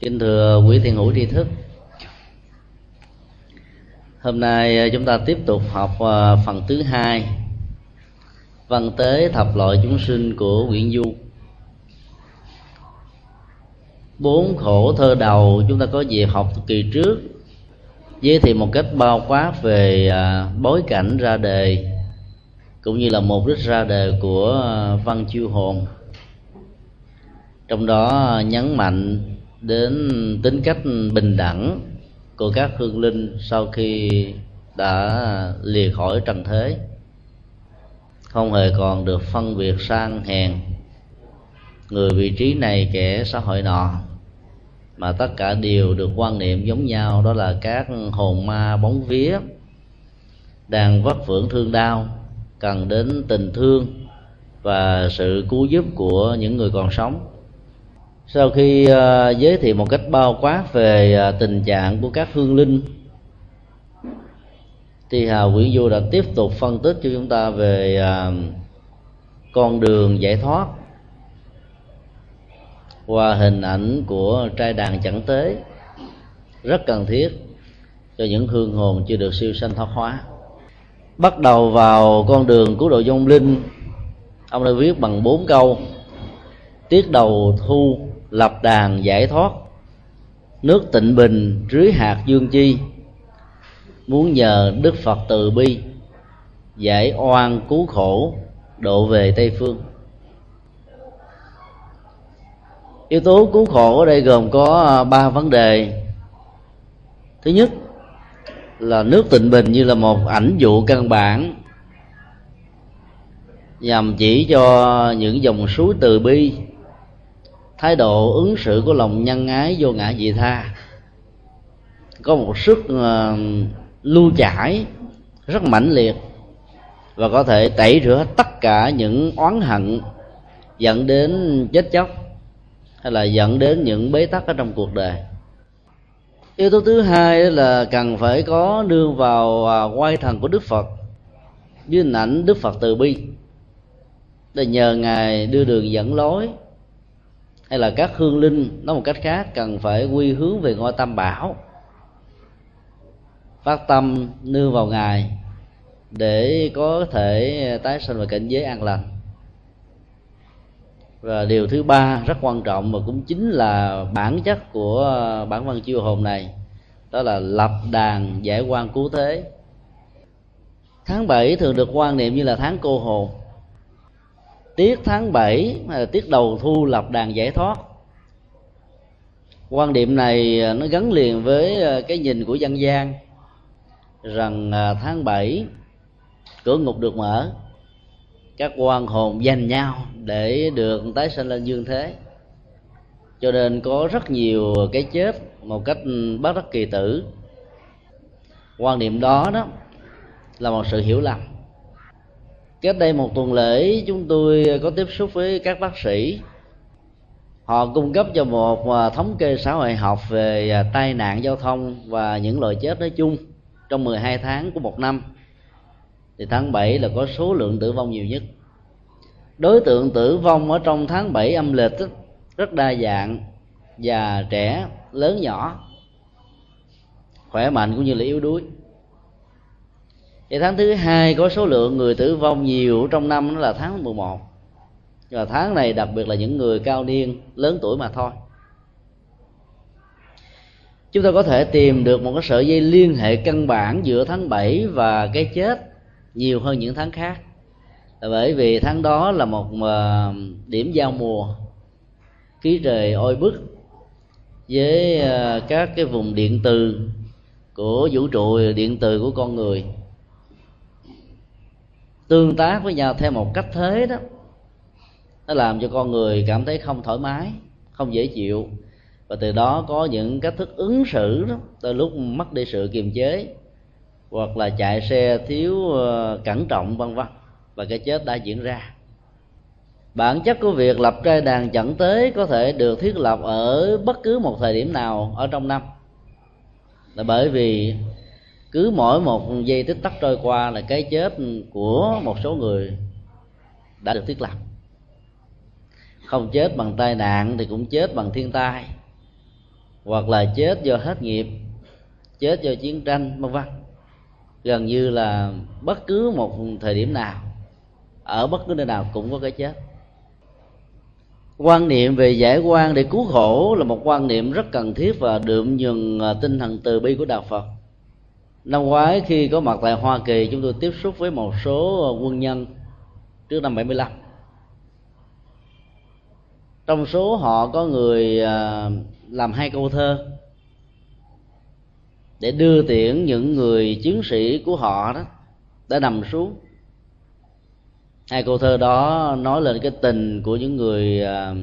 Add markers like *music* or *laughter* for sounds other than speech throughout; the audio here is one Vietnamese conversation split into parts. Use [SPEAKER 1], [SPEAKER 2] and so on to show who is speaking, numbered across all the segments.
[SPEAKER 1] kính thưa quý thiền hữu tri thức. Hôm nay à, chúng ta tiếp tục học à, phần thứ hai, văn tế thập loại chúng sinh của nguyễn du. Bốn khổ thơ đầu chúng ta có dịp học kỳ trước, giới thiệu một cách bao quát về à, bối cảnh ra đề, cũng như là mục đích ra đề của văn chiêu hồn. Trong đó nhấn mạnh đến tính cách bình đẳng của các hương linh sau khi đã lìa khỏi trần thế. Không hề còn được phân biệt sang hèn. Người vị trí này kẻ xã hội nọ, mà tất cả đều được quan niệm giống nhau, đó là các hồn ma bóng vía đang vất vưởng thương đau, cần đến tình thương và sự cứu giúp của những người còn sống sau khi uh, giới thiệu một cách bao quát về uh, tình trạng của các hương linh thì hà nguyễn du đã tiếp tục phân tích cho chúng ta về uh, con đường giải thoát qua hình ảnh của trai đàn chẳng tế. Rất cần thiết cho những hương hồn chưa được siêu sanh thoát hóa. Bắt đầu vào con đường cứu độ vong linh ông đã viết bằng bốn câu. Tiết đầu thu lập đàn giải thoát. Nước tịnh bình rưới hạt dương chi. Muốn nhờ đức phật từ bi, giải oan cứu khổ, độ về tây phương. Yếu tố cứu khổ ở đây gồm có à, ba vấn đề. Thứ nhất là nước tịnh bình như là một ảnh dụ căn bản, nhằm chỉ cho những dòng suối từ bi thái độ ứng xử của lòng nhân ái vô ngã vị tha. Có một sức ờ, uh, lưu chảy rất mãnh liệt và có thể tẩy rửa tất cả những oán hận dẫn đến chết chóc hay là dẫn đến những bế tắc ở trong cuộc đời. Yếu tố thứ hai là cần phải có đưa vào à, quay thần của đức phật với hình ảnh đức phật từ bi để nhờ ngài đưa đường dẫn lối hay là các hương linh, nói một cách khác, cần phải quy hướng về ngôi tam bảo. Phát tâm nương vào ngài để có thể tái sinh vào cảnh giới an lành. Và điều thứ ba rất quan trọng và cũng chính là bản chất của bản văn chiêu hồn này, đó là lập đàn giải quan cứu thế. Tháng 7 thường được quan niệm như là tháng cô hồn tiết tháng 7 hay là tiết đầu thu lập đàn giải thoát. Quan điểm này à, nó gắn liền với à, cái nhìn của dân gian, rằng à, tháng 7 cửa ngục được mở. Các quan hồn giành nhau để được tái sinh lên dương thế. Cho nên có rất nhiều cái chết một cách ừ, bất đắc kỳ tử. Quan niệm đó đó là một sự hiểu lầm cách đây một tuần lễ, chúng tôi có tiếp xúc với các bác sĩ. Họ cung cấp cho một à, thống kê xã hội học về à, tai nạn giao thông và những loại chết nói chung trong 12 tháng của một năm. Thì tháng 7 là có số lượng tử vong nhiều nhất. Đối tượng tử vong ở trong tháng 7 âm lịch rất đa dạng, già, trẻ, lớn, nhỏ, khỏe mạnh cũng như là yếu đuối thì tháng thứ hai có số lượng người tử vong nhiều trong năm đó là tháng 11 và tháng này đặc biệt là những người cao niên, lớn tuổi mà thôi. Chúng ta có thể tìm được một cái sợi dây liên hệ căn bản giữa tháng 7 và cái chết nhiều hơn những tháng khác. Là bởi vì tháng đó là một ờ, điểm giao mùa khí trời oi bức với ờ, các cái vùng điện từ của vũ trụ, điện từ của con người tương tác với nhau theo một cách thế đó, nó làm cho con người cảm thấy không thoải mái, không dễ chịu. Và từ đó có những cách thức ứng xử đó tới lúc mất đi sự kiềm chế, hoặc là chạy xe thiếu ờ, cẩn trọng, vân vân. Và cái chết đã diễn ra. Bản chất của việc lập trai đàn chẩn tế có thể được thiết lập ở bất cứ một thời điểm nào ở trong năm. Là bởi vì cứ mỗi một giây tích tắc trôi qua là cái chết của một số người đã được thiết lập. Không chết bằng tai nạn thì cũng chết bằng thiên tai, hoặc là chết do hết nghiệp, chết do chiến tranh, vân vân. Gần như là bất cứ một thời điểm nào, ở bất cứ nơi nào cũng có cái chết. Quan niệm về giải quan để cứu khổ là một quan niệm rất cần thiết và đượm nhường à, tinh thần từ bi của đạo phật năm ngoái khi có mặt tại hoa kỳ, chúng tôi tiếp xúc với một số ờ, quân nhân trước năm 75 trong số họ có người ờ, làm hai câu thơ để đưa tiễn những người chiến sĩ của họ đó đã nằm xuống. Hai câu thơ đó nói lên cái tình của những người ờ,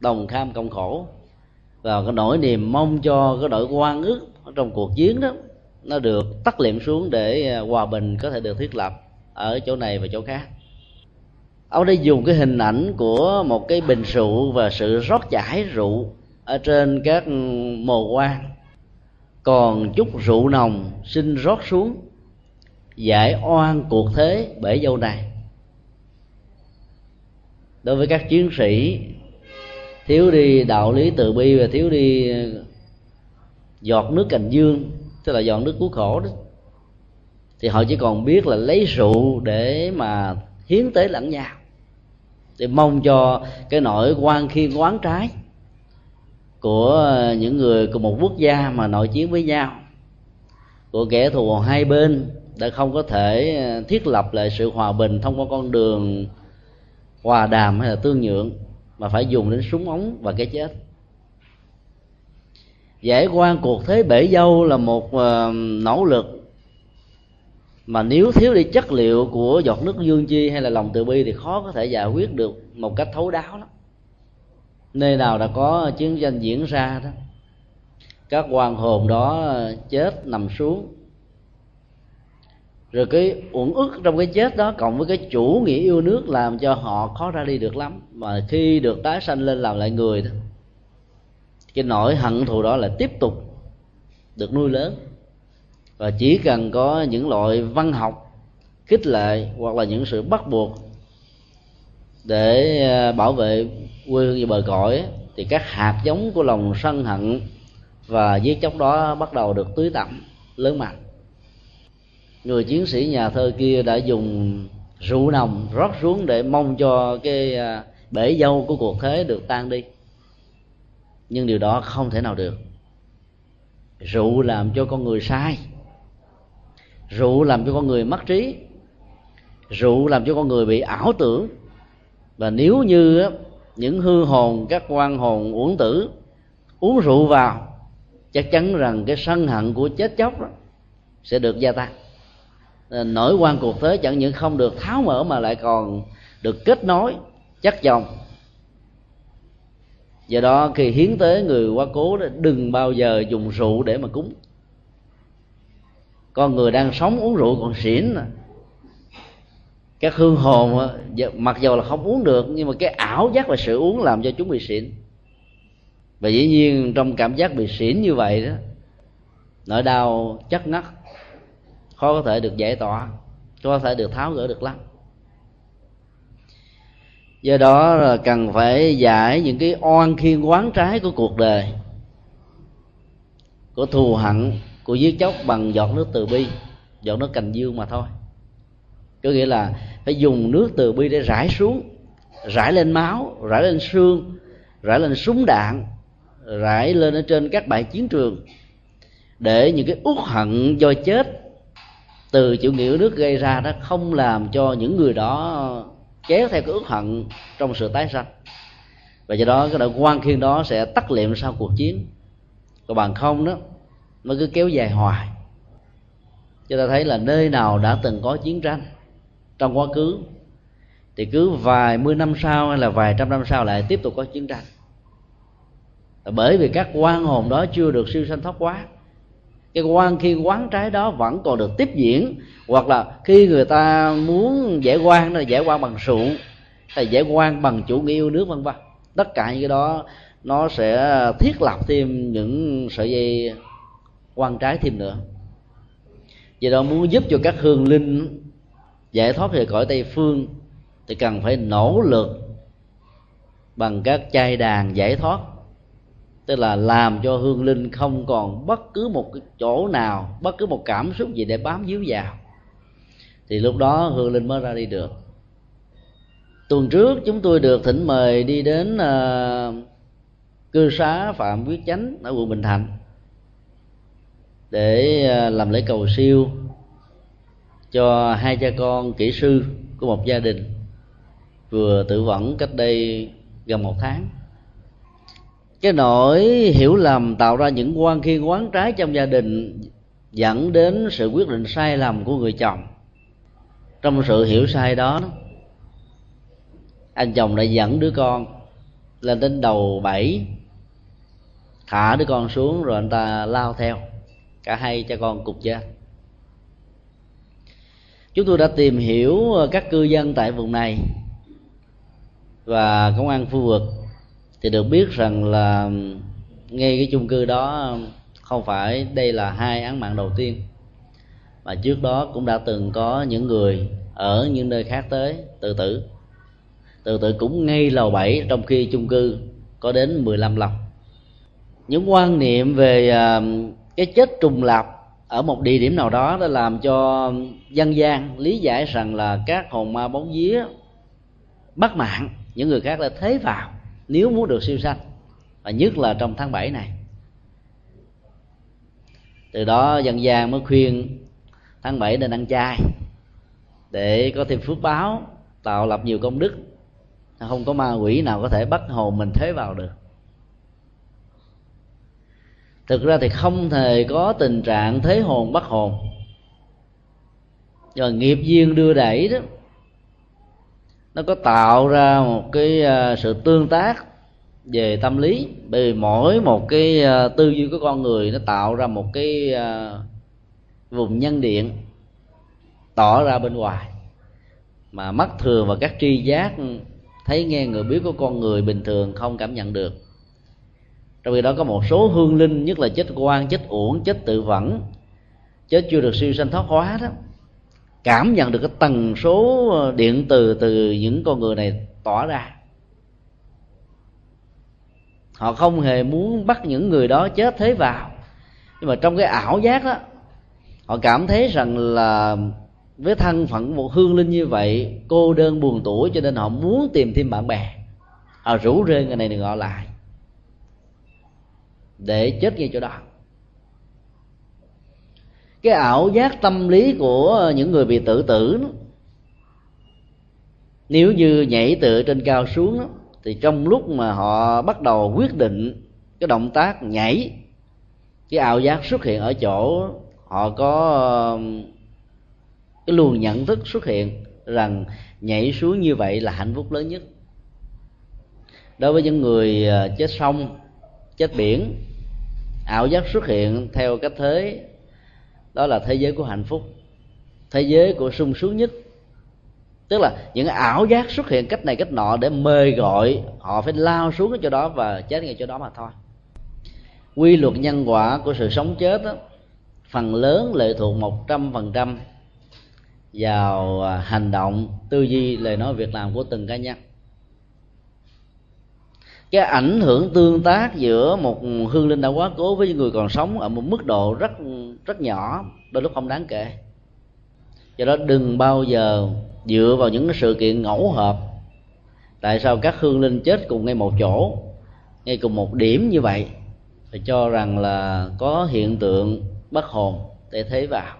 [SPEAKER 1] đồng kham cộng khổ và cái nỗi niềm mong cho, cái đội quan ước trong cuộc chiến đó nó được tắt liệm xuống để à, hòa bình có thể được thiết lập ở chỗ này và chỗ khác. Ông đã dùng cái hình ảnh của một cái bình rượu và sự rót chảy rượu ở trên các mồ quan còn chút rượu nồng xin rót xuống, giải oan cuộc thế bể dâu này. Đối với các chiến sĩ, thiếu đi đạo lý từ bi và thiếu đi à, giọt nước cành dương tức là giòn nước cứu khổ đó. Thì họ chỉ còn biết là lấy rượu để mà hiến tế lẫn nhau. Để mong cho cái nỗi quan khiên quán trái của những người cùng một quốc gia mà nội chiến với nhau. Của kẻ thù hai bên đã không có thể ờ, thiết lập lại sự hòa bình thông qua con đường hòa đàm hay là tương nhượng, mà phải dùng đến súng ống và cái chết giải quan cuộc thế bể dâu là một uh, nỗ lực. Mà nếu thiếu đi chất liệu của giọt nước dương chi hay là lòng từ bi thì khó có thể giải quyết được một cách thấu đáo lắm. Nơi nào đã có chiến tranh diễn ra đó các quan hồn đó chết nằm xuống. Rồi cái uẩn ức trong cái chết đó cộng với cái chủ nghĩa yêu nước làm cho họ khó ra đi được lắm. Mà khi được tái sanh lên làm lại người đó cái nỗi hận thù đó là tiếp tục được nuôi lớn. Và chỉ cần có những loại văn học khích lệ hoặc là những sự bắt buộc để à, bảo vệ quê hương và bờ cõi, thì các hạt giống của lòng sân hận và giết chóc đó bắt đầu được tưới tẩm, lớn mạnh. Người chiến sĩ nhà thơ kia đã dùng rượu nồng rót xuống để mong cho cái à, bể dâu của cuộc thế được tan đi nhưng điều đó không thể nào được. Rượu làm cho con người sai rượu làm cho con người mất trí. Rượu làm cho con người bị ảo tưởng. Và nếu như những hư hồn, các quan hồn uổng tử uống rượu vào, chắc chắn rằng cái sân hận của chết chóc đó sẽ được gia tăng. Ờ, nỗi quan cuộc thế chẳng những không được tháo mở mà lại còn được kết nối chắc chồng do đó khi hiến tế người quá cố đó, đừng bao giờ dùng rượu để mà cúng. Con người đang sống uống rượu còn xỉn à. các hương hồn mặc dù là không uống được, nhưng mà cái ảo giác về sự uống làm cho chúng bị xỉn. Và dĩ nhiên trong cảm giác bị xỉn như vậy đó, nỗi đau chắc ngắt, khó có thể được giải tỏa, khó có thể được tháo gỡ được lắm do đó là cần phải giải những cái oan khiên quán trái của cuộc đời, của thù hận, của giết chóc bằng giọt nước từ bi, giọt nước cành dương mà thôi. Có nghĩa là phải dùng nước từ bi để rải xuống, rải lên máu, rải lên xương, rải lên súng đạn, rải lên ở trên các bãi chiến trường để những cái uất hận do chết từ chịu nghĩa nước gây ra đó không làm cho những người đó kéo theo cái ước hận trong sự tái sanh. Và do đó, cái đội quan khiên đó sẽ tắt liệm sau cuộc chiến. Còn bằng không đó, nó cứ kéo dài hoài. Cho ta thấy là nơi nào đã từng có chiến tranh trong quá khứ, thì cứ vài mươi năm sau hay là vài trăm năm sau lại tiếp tục có chiến tranh. Bởi vì các quan hồn đó chưa được siêu sanh thoát quá cái quan, khi quán trái đó vẫn còn được tiếp diễn, hoặc là khi người ta muốn giải quan là giải quan bằng rượu hay giải quan bằng chủ nghĩa yêu nước, vân vân. Tất cả những cái đó, nó sẽ thiết lập thêm những sợi dây quan trái thêm nữa. Vì đó muốn giúp cho các hương linh giải thoát về cõi tây phương, thì cần phải nỗ lực bằng các chai đàn giải thoát tức là làm cho hương linh không còn bất cứ một cái chỗ nào bất cứ một cảm xúc gì để bám víu vào. Thì lúc đó hương linh mới ra đi được. Tuần trước chúng tôi được thỉnh mời đi đến uh, cư xá phạm quyết chánh ở quận bình thạnh để uh, làm lễ cầu siêu cho hai cha con kỹ sư của một gia đình vừa tự vẫn cách đây gần một tháng cái nỗi hiểu lầm tạo ra những quan khiên quán trái trong gia đình dẫn đến sự quyết định sai lầm của người chồng. Trong sự hiểu sai đó, anh chồng đã dẫn đứa con lên đến đầu bảy thả đứa con xuống rồi anh ta lao theo, cả hai cha con cục chết. Chúng tôi đã tìm hiểu các cư dân tại vùng này và công an khu vực thì được biết rằng là ngay cái chung cư đó, không phải đây là hai án mạng đầu tiên, mà trước đó cũng đã từng có những người ở những nơi khác tới, tự tử. Tự tử cũng ngay lầu 7 trong khi chung cư có đến 15 lầu. Những quan niệm về à, cái chết trùng lập ở một địa điểm nào đó đã làm cho dân gian lý giải rằng là các hồn ma bóng vía bắt mạng, những người khác đã thế vào nếu muốn được siêu sanh, và nhất là trong tháng 7 này, từ đó dân gian mới khuyên tháng 7 nên ăn chay để có thêm phước báo, tạo lập nhiều công đức. Không có ma quỷ nào có thể bắt hồn mình thế vào được. Thực ra thì không thể có tình trạng thế hồn bắt hồn. Do nghiệp duyên đưa đẩy đó nó có tạo ra một cái ờ, sự tương tác về tâm lý. Bởi vì mỗi một cái ờ, tư duy của con người nó tạo ra một cái ờ, vùng nhân điện tỏ ra bên ngoài. Mà mắt thường và các tri giác thấy nghe người biết của con người bình thường không cảm nhận được. Trong khi đó có một số hương linh, nhất là chết quan chết uổng chết tự vẫn chết chưa được siêu sanh thoát hóa đó cảm nhận được cái tần số ờ, điện từ từ những con người này tỏa ra. Họ không hề muốn bắt những người đó chết thế vào. Nhưng mà trong cái ảo giác đó họ cảm thấy rằng là với thân phận một hương linh như vậy, cô đơn buồn tuổi cho nên họ muốn tìm thêm bạn bè. Họ rủ rê người này người nọ lại để chết ngay chỗ đó cái ảo giác tâm lý của những người bị tự tử đó, nếu như nhảy từ trên cao xuống đó, thì trong lúc mà họ bắt đầu quyết định cái động tác nhảy cái ảo giác xuất hiện ở chỗ họ có um, cái luồng nhận thức xuất hiện rằng nhảy xuống như vậy là hạnh phúc lớn nhất. Đối với những người à, chết sông chết biển ảo giác xuất hiện theo cách thế đó là thế giới của hạnh phúc. Thế giới của sung sướng nhất. Tức là những ảo giác xuất hiện cách này cách nọ để mời gọi họ phải lao xuống cái chỗ đó và chết ngay chỗ đó mà thôi. Quy luật nhân quả của sự sống chết đó, phần lớn lệ thuộc một trăm phần trăm vào à, hành động tư duy lời nói việc làm của từng cá nhân cái ảnh hưởng tương tác giữa một hương linh đã quá cố với những người còn sống ở một mức độ rất rất nhỏ đôi lúc không đáng kể. Do đó đừng bao giờ dựa vào những sự kiện ngẫu hợp. Tại sao các hương linh chết cùng ngay một chỗ, ngay cùng một điểm như vậy, phải cho rằng là có hiện tượng bất hồn để thế vào.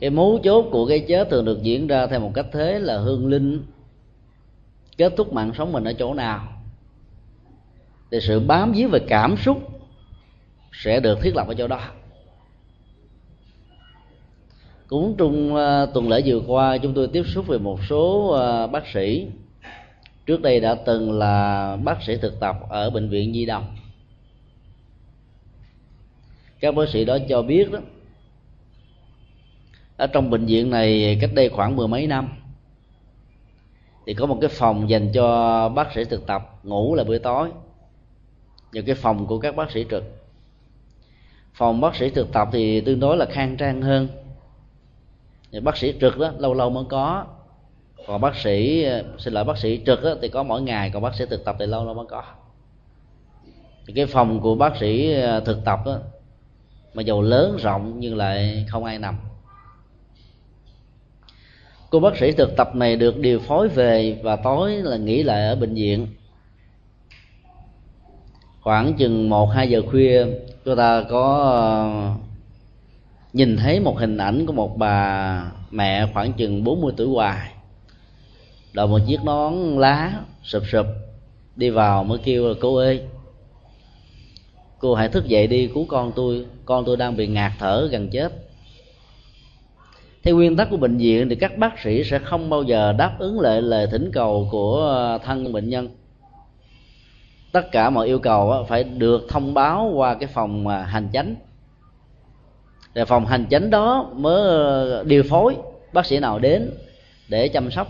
[SPEAKER 1] Cái mấu chốt của cái chết thường được diễn ra theo một cách thế là hương linh kết thúc mạng sống mình ở chỗ nào? Thì sự bám víu về cảm xúc sẽ được thiết lập ở chỗ đó. Cũng trong uh, tuần lễ vừa qua chúng tôi tiếp xúc với một số uh, bác sĩ. Trước đây đã từng là bác sĩ thực tập ở bệnh viện Nhi Đồng. Các bác sĩ đó cho biết đó ở trong bệnh viện này cách đây khoảng mười mấy năm thì có một cái phòng dành cho bác sĩ thực tập ngủ là buổi tối những cái phòng của các bác sĩ trực. Phòng bác sĩ thực tập thì tương đối là khang trang hơn. Bác sĩ trực đó lâu lâu mới có. Còn bác sĩ xin lỗi bác sĩ trực đó, thì có mỗi ngày còn bác sĩ thực tập thì lâu lâu mới có. Cái phòng của bác sĩ à, thực tập đó, mà dầu lớn rộng nhưng lại không ai nằm. Cô bác sĩ thực tập này được điều phối về và tối là nghỉ lại ở bệnh viện khoảng chừng một, hai giờ khuya, cô ta có ờ, nhìn thấy một hình ảnh của một bà mẹ khoảng chừng 40 tuổi hoài. Đội một chiếc nón lá sụp sụp đi vào mới kêu là, cô ơi, cô hãy thức dậy đi, cứu con tôi con tôi đang bị ngạt thở gần chết. Theo nguyên tắc của bệnh viện thì các bác sĩ sẽ không bao giờ đáp ứng lại lời thỉnh cầu của thân bệnh nhân tất cả mọi yêu cầu phải được thông báo qua cái phòng à, hành chánh. Rồi phòng hành chánh đó mới ờ, điều phối bác sĩ nào đến để chăm sóc.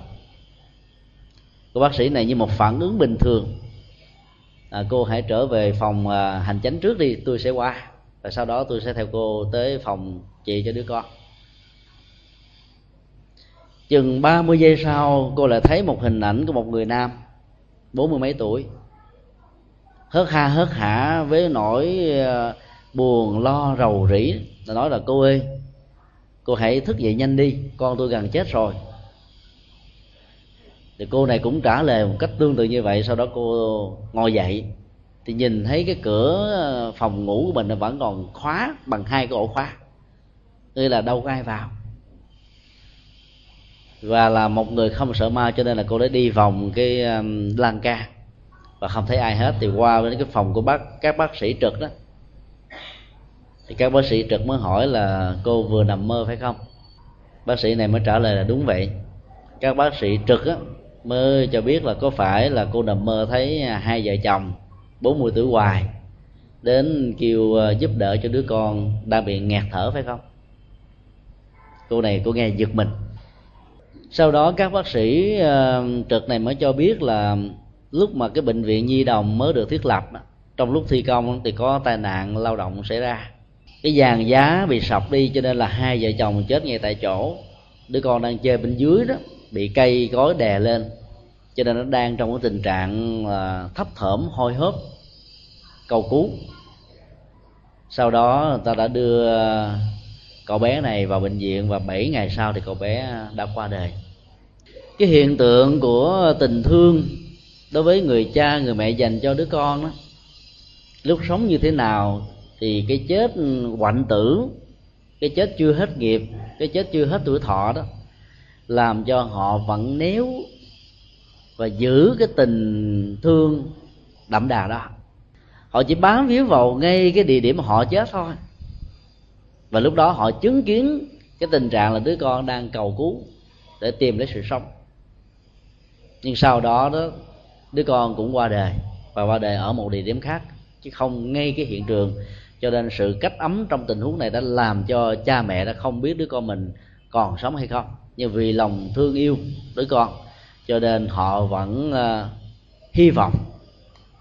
[SPEAKER 1] Cô bác sĩ này như một phản ứng bình thường. À, cô hãy trở về phòng à, hành chánh trước đi tôi sẽ qua. Và sau đó tôi sẽ theo cô tới phòng chị cho đứa con. Chừng 30 giây sau cô lại thấy một hình ảnh của một người nam bốn mươi mấy tuổi hớt ha, hớt hả với nỗi ờ, buồn, lo, rầu rĩ. Là nói là, cô ơi, cô hãy thức dậy nhanh đi, con tôi gần chết rồi. Thì cô này cũng trả lời một cách tương tự như vậy, sau đó cô ngồi dậy. Thì nhìn thấy cái cửa ờ, phòng ngủ của mình vẫn còn khóa bằng hai cái ổ khóa. Như là đâu có ai vào. Và là một người không sợ ma, cho nên là cô đã đi vòng cái lan can và không thấy ai hết thì qua bên cái phòng của bác các bác sĩ trực đó. Thì các bác sĩ trực mới hỏi là cô vừa nằm mơ phải không? Bác sĩ này mới trả lời là đúng vậy. Các bác sĩ trực á, mới cho biết là có phải là cô nằm mơ thấy hai vợ chồng 40 tuổi hoài đến kêu ờ, giúp đỡ cho đứa con đang bị nghẹt thở phải không? Cô này cô nghe giật mình. Sau đó các bác sĩ ờ, trực này mới cho biết là lúc mà cái bệnh viện nhi đồng mới được thiết lập, trong lúc thi công thì có tai nạn lao động xảy ra. Cái dàn giá bị sọc đi cho nên là hai vợ chồng chết ngay tại chỗ. Đứa con đang chơi bên dưới đó, bị cây gói đè lên. Cho nên nó đang trong cái tình trạng thấp thởm hôi hớp, cầu cứu. Sau đó người ta đã đưa cậu bé này vào bệnh viện và 7 ngày sau thì cậu bé đã qua đời. Cái hiện tượng của tình thương đối với người cha, người mẹ dành cho đứa con đó lúc sống như thế nào thì cái chết hoạnh tử, cái chết chưa hết nghiệp, cái chết chưa hết tuổi thọ đó, làm cho họ vẫn néo và giữ cái tình thương đậm đà đó. Họ chỉ bám víu vào ngay cái địa điểm họ chết thôi. Và lúc đó họ chứng kiến cái tình trạng là đứa con đang cầu cứu để tìm lấy sự sống. Nhưng sau đó đó đứa con cũng qua đời và qua đời ở một địa điểm khác chứ không ngay cái hiện trường. Cho nên sự cách ấm trong tình huống này đã làm cho cha mẹ đã không biết đứa con mình còn sống hay không. Nhưng vì lòng thương yêu đứa con cho nên họ vẫn uh, hy vọng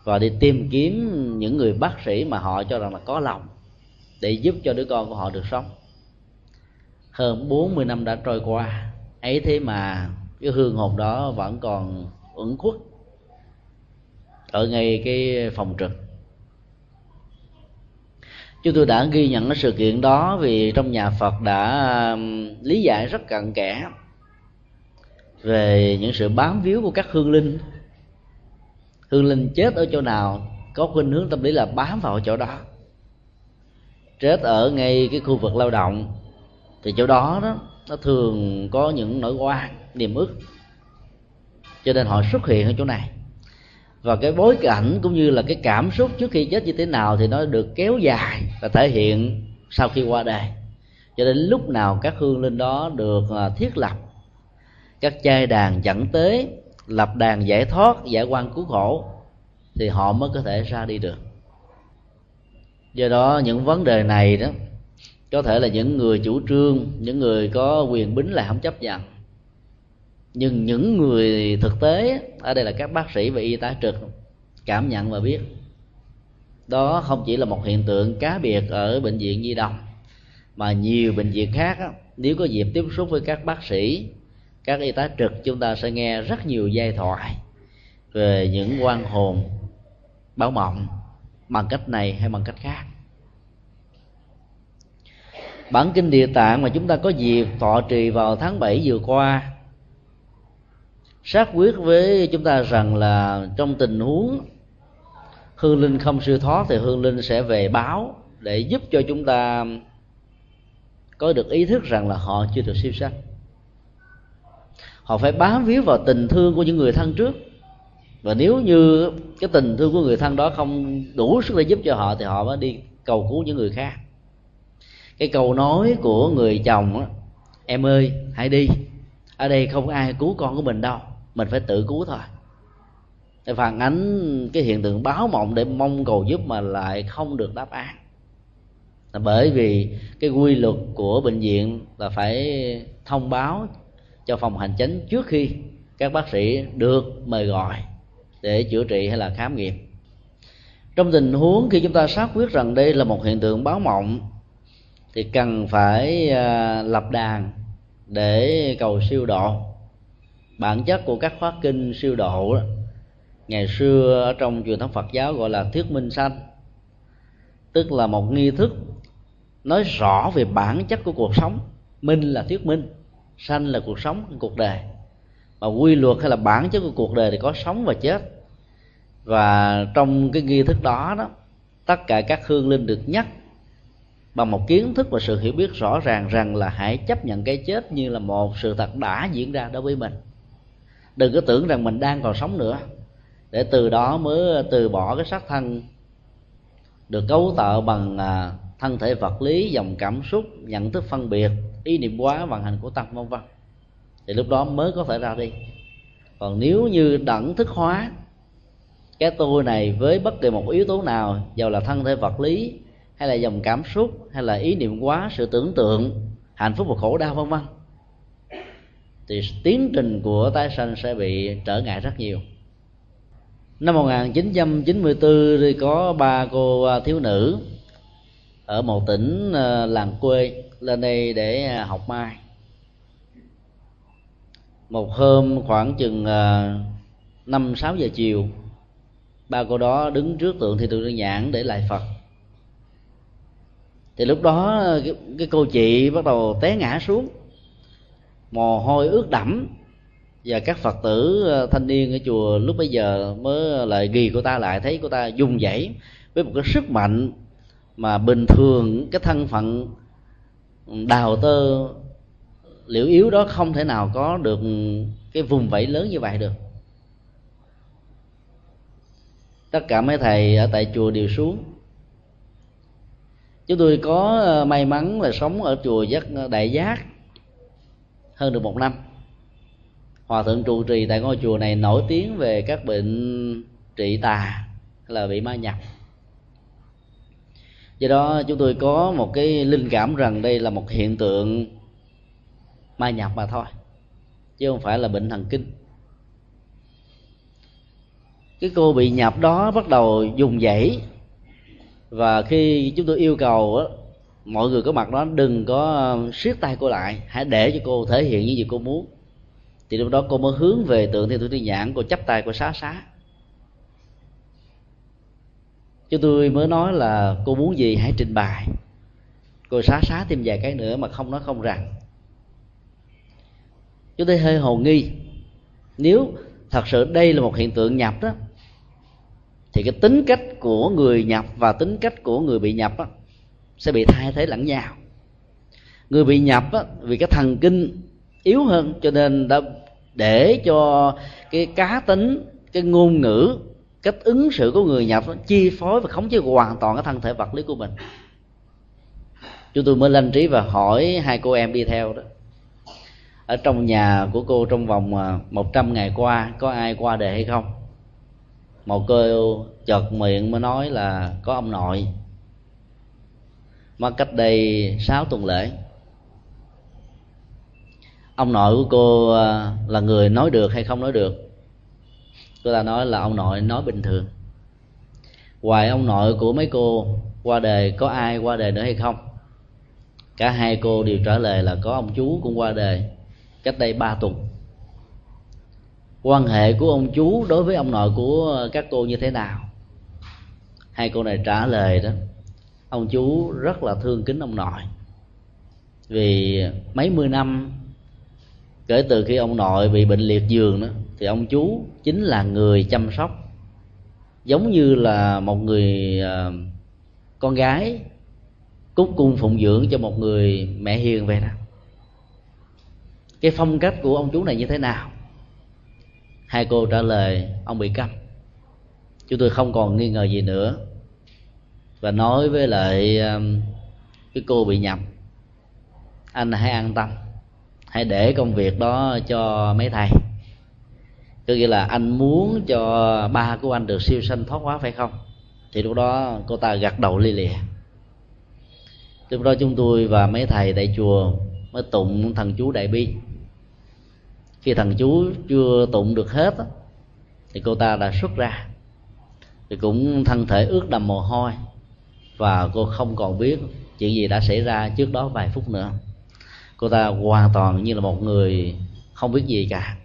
[SPEAKER 1] và đi tìm kiếm những người bác sĩ mà họ cho rằng là có lòng để giúp cho đứa con của họ được sống. Hơn 40 năm đã trôi qua ấy thế mà cái hương hồn đó vẫn còn ẩn khuất ở ngay cái phòng trực. Chúng tôi đã ghi nhận cái sự kiện đó vì trong nhà phật đã um, lý giải rất cặn kẽ về những sự bám víu của các hương linh. Hương linh chết ở chỗ nào, có khuynh hướng tâm lý là bám vào chỗ đó. Chết ở ngay cái khu vực lao động, thì chỗ đó đó, nó thường có những nỗi oan, niềm ức. Cho nên họ xuất hiện ở chỗ này và cái bối cảnh cũng như là cái cảm xúc trước khi chết như thế nào thì nó được kéo dài và thể hiện sau khi qua đời. Cho đến lúc nào các hương linh đó được à, thiết lập, các chai đàn dẫn tế, lập đàn giải thoát, giải quan cứu khổ, thì họ mới có thể ra đi được. Do đó những vấn đề này đó, có thể là những người chủ trương, những người có quyền bính là không chấp nhận nhưng những người thực tế ở đây là các bác sĩ và y tá trực, cảm nhận và biết. Đó không chỉ là một hiện tượng cá biệt ở bệnh viện nhi đồng, mà nhiều bệnh viện khác nếu có dịp tiếp xúc với các bác sĩ, các y tá trực, chúng ta sẽ nghe rất nhiều giai thoại về những quan hồn báo mộng bằng cách này hay bằng cách khác. Bản kinh địa tạng mà chúng ta có dịp thọ trì vào tháng 7 vừa qua xác quyết với chúng ta rằng là trong tình huống hương linh không siêu thoát thì hương linh sẽ về báo để giúp cho chúng ta có được ý thức rằng là họ chưa được siêu sanh. Họ phải bám víu vào tình thương của những người thân trước. Và nếu như cái tình thương của người thân đó không đủ sức để giúp cho họ thì họ mới đi cầu cứu những người khác. Cái câu nói của người chồng á, em ơi, hãy đi. Ở đây không có ai cứu con của mình đâu mình phải tự cứu thôi. Để phản ánh cái hiện tượng báo mộng để mong cầu giúp mà lại không được đáp án. Là bởi vì cái quy luật của bệnh viện là phải thông báo cho phòng hành chính trước khi các bác sĩ được mời gọi để chữa trị hay là khám nghiệm. Trong tình huống khi chúng ta xác quyết rằng đây là một hiện tượng báo mộng, thì cần phải à, lập đàn để cầu siêu độ bản chất của các khóa kinh siêu độ đó, ngày xưa ở trong truyền thống Phật giáo gọi là thuyết minh sanh tức là một nghi thức nói rõ về bản chất của cuộc sống. Minh là thuyết minh sanh là cuộc sống cuộc đời. Mà quy luật hay là bản chất của cuộc đời thì có sống và chết. Và trong cái nghi thức đó đó tất cả các hương linh được nhắc bằng một kiến thức và sự hiểu biết rõ ràng rằng là hãy chấp nhận cái chết như là một sự thật đã diễn ra đối với mình đừng có tưởng rằng mình đang còn sống nữa. Để từ đó mới, từ bỏ cái xác thân. Được cấu tạo bằng à, thân thể vật lý, dòng cảm xúc, nhận thức phân biệt, ý niệm quá vận hành của tâm, vân vân. Thì lúc đó mới có thể ra đi. Còn nếu như đẳng thức hóa, cái tôi này với bất kỳ một yếu tố nào dầu là thân thể vật lý, hay là dòng cảm xúc, hay là ý niệm quá sự tưởng tượng, hạnh phúc và khổ đau, vân vân thì tiến trình của tái sanh sẽ bị trở ngại rất nhiều. Năm 1994 thì có ba cô à, thiếu nữ ở một tỉnh à, làng quê lên đây để à, học mai. Một hôm khoảng chừng năm sáu giờ chiều ba cô đó đứng trước tượng thì tượng đơn nhãn để lại phật. Thì lúc đó cái, cái cô chị bắt đầu té ngã xuống mồ hôi ướt đẫm. Và các phật tử ờ, thanh niên ở chùa lúc bấy giờ mới ờ, lại ghi cô ta lại thấy cô ta dùng dãy với một cái sức mạnh mà bình thường cái thân phận đào tơ liễu yếu đó không thể nào có được cái vùng vẫy lớn như vậy được. Tất cả mấy thầy ở tại chùa đều xuống. Chúng tôi có ờ, may mắn là sống ở chùa giác đại giác hơn được một năm. Hòa thượng trụ trì tại ngôi chùa này nổi tiếng về các bệnh trị tà, hay là bị ma nhập. Do đó, chúng tôi có một cái linh cảm rằng đây là một hiện tượng ma nhập mà thôi, chứ không phải là bệnh thần kinh. Cái cô bị nhập đó bắt đầu dùng dãy, và khi chúng tôi yêu cầu mọi người có mặt đó đừng có um, siết tay cô lại. Hãy để cho cô thể hiện những gì cô muốn. Thì lúc đó cô mới hướng về tượng thiên thủ thiên nhãn cô chấp tay cô xá xá. Chứ tôi mới nói là cô muốn gì hãy trình bày. Cô xá xá thêm vài cái nữa mà không nói không rằng. Chúng tôi hơi hồ nghi. Nếu thật sự đây là một hiện tượng nhập đó thì cái tính cách của người nhập và tính cách của người bị nhập đó, sẽ bị thay thế lẫn nhau. Người bị nhập á, vì cái thần kinh yếu hơn, cho nên đã để cho cái cá tính, cái ngôn ngữ, cách ứng xử của người nhập chi phối và khống chế hoàn toàn cái thân thể vật lý của mình. Chúng tôi mới lên trí và hỏi hai cô em đi theo đó. Ở trong nhà của cô trong vòng à, 100 ngày qua, có ai qua đề hay không? Một cô chợt miệng mới nói là có ông nội mất cách đây 6 tuần lễ, ông nội của cô à, là người nói được hay không nói được? Cô ta nói là ông nội nói bình thường. Ngoài ông nội của mấy cô, qua đời có ai qua đời nữa hay không? Cả hai cô đều trả lời là có ông chú cũng qua đời cách đây ba tuần. Quan hệ của ông chú đối với ông nội của các cô như thế nào? Hai cô này trả lời đó ông chú rất là thương kính ông nội. Vì mấy mươi năm kể từ khi ông nội bị bệnh liệt giường đó thì ông chú chính là người chăm sóc. Giống như là một người uh, con gái cúc cung phụng dưỡng cho một người mẹ hiền vậy đó. Cái phong cách của ông chú này như thế nào? Hai cô trả lời ông bị câm. Chúng tôi không còn nghi ngờ gì nữa và nói với lại um, cái cô bị nhầm. Anh hãy an tâm. Hãy để công việc đó cho mấy thầy. Có nghĩa là anh muốn cho ba của anh được siêu sanh thoát hóa phải không? Thì lúc đó cô ta gật đầu li lịa. Lúc đó chúng tôi và mấy thầy tại chùa mới tụng thần chú đại bi. Khi thần chú chưa tụng được hết thì cô ta đã xuất ra. Thì cũng thân thể ướt đầm mồ hôi và cô không còn biết chuyện gì đã xảy ra trước đó vài phút nữa. Cô ta hoàn toàn như là một người không biết gì cả.